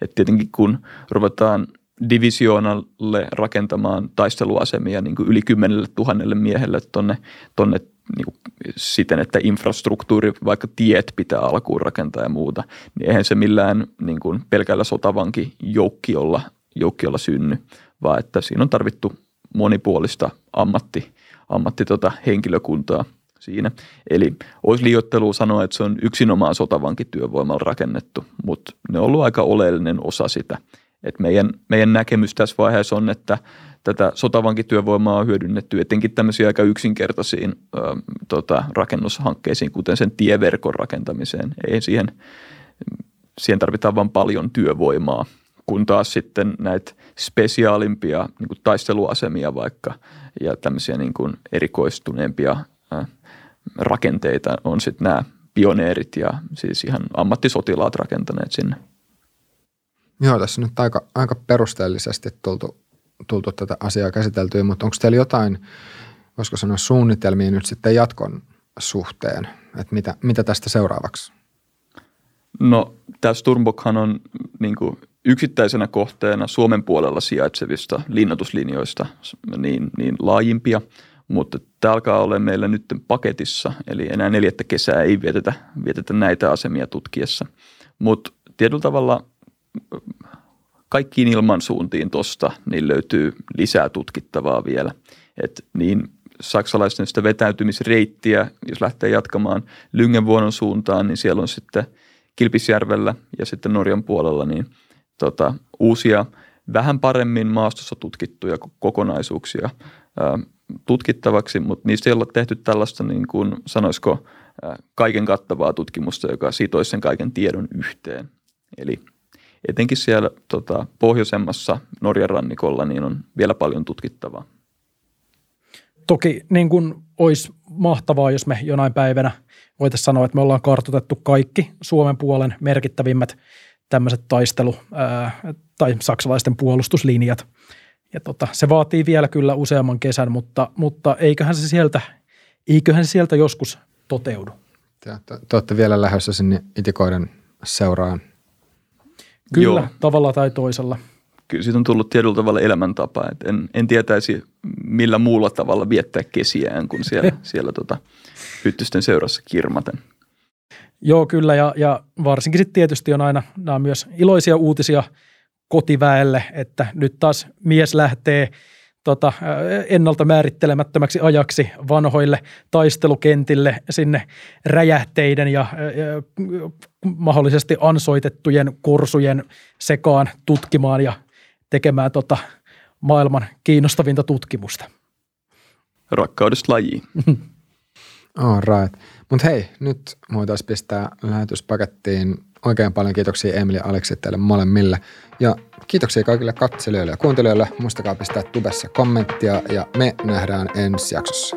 Et tietenkin kun ruvetaan divisioonalle rakentamaan taisteluasemia niin kuin yli kymmenelle tuhannelle miehelle tonne, tonne niin kuin siten, että infrastruktuuri, vaikka tiet pitää alkuun rakentaa ja muuta, niin eihän se millään niin kuin pelkällä sotavanki joukkiolla, joukkiolla synny, vaan että siinä on tarvittu monipuolista ammatti, ammatti tota, henkilökuntaa siinä. Eli olisi liioittelua sanoa, että se on yksinomaan sotavankityövoimalla rakennettu, mutta ne on ollut aika oleellinen osa sitä. Et meidän, meidän näkemys tässä vaiheessa on, että tätä sotavankityövoimaa on hyödynnetty etenkin tämmöisiä aika yksinkertaisiin ö, tota, rakennushankkeisiin, kuten sen tieverkon rakentamiseen. Ei siihen, siihen tarvitaan vain paljon työvoimaa, kun taas sitten näitä spesiaalimpia niin kuin taisteluasemia vaikka ja tämmöisiä niin kuin erikoistuneempia ö, rakenteita on sitten nämä pioneerit ja siis ihan ammattisotilaat rakentaneet sinne. Joo, tässä on nyt aika, aika perusteellisesti tultu tultu tätä asiaa käsiteltyä, mutta onko teillä jotain, voisiko sanoa suunnitelmia nyt sitten jatkon suhteen, että mitä, mitä tästä seuraavaksi? No tämä Sturmbokhan on niin kuin yksittäisenä kohteena Suomen puolella sijaitsevista linnoituslinjoista niin, niin laajimpia, mutta tämä alkaa olla meillä nyt paketissa, eli enää neljättä kesää ei vietetä, vietetä näitä asemia tutkiessa. Mutta tietyllä tavalla kaikkiin ilmansuuntiin tuosta, niin löytyy lisää tutkittavaa vielä. Et niin saksalaisten sitä vetäytymisreittiä, jos lähtee jatkamaan Lyngenvuonon suuntaan, niin siellä on sitten Kilpisjärvellä ja sitten Norjan puolella niin tota, uusia, vähän paremmin maastossa tutkittuja kokonaisuuksia ää, tutkittavaksi, mutta niistä ei ole tehty tällaista, niin kuin sanoisiko, ää, kaiken kattavaa tutkimusta, joka sitoisi sen kaiken tiedon yhteen. Eli etenkin siellä tota, pohjoisemmassa Norjan rannikolla niin on vielä paljon tutkittavaa. Toki niin kuin olisi mahtavaa, jos me jonain päivänä voitaisiin sanoa, että me ollaan kartoitettu kaikki Suomen puolen merkittävimmät tämmöiset taistelu- ää, tai saksalaisten puolustuslinjat. Ja tota, se vaatii vielä kyllä useamman kesän, mutta, mutta eiköhän se sieltä, eiköhän se sieltä joskus toteudu. Te, te, te olette vielä lähdössä sinne itikoiden seuraan Kyllä, Joo. tavalla tai toisella. kyllä siitä on tullut tietyllä tavalla elämäntapa. Et en, en tietäisi millä muulla tavalla viettää kesiään kuin siellä, siellä tota, hyttysten seurassa kirmaten. Joo, kyllä, ja, ja varsinkin sitten tietysti on aina nämä on myös iloisia uutisia kotiväelle, että nyt taas mies lähtee tota, ennalta määrittelemättömäksi ajaksi vanhoille taistelukentille sinne räjähteiden ja, ja mahdollisesti ansoitettujen kursujen sekaan tutkimaan ja tekemään tota maailman kiinnostavinta tutkimusta. Rakkaudesta lajiin. All right. Mutta hei, nyt voitaisiin pistää lähetyspakettiin oikein paljon kiitoksia Emili ja Aleksi teille molemmille. Ja kiitoksia kaikille katselijoille ja kuuntelijoille. Muistakaa pistää tubessa kommenttia ja me nähdään ensi jaksossa.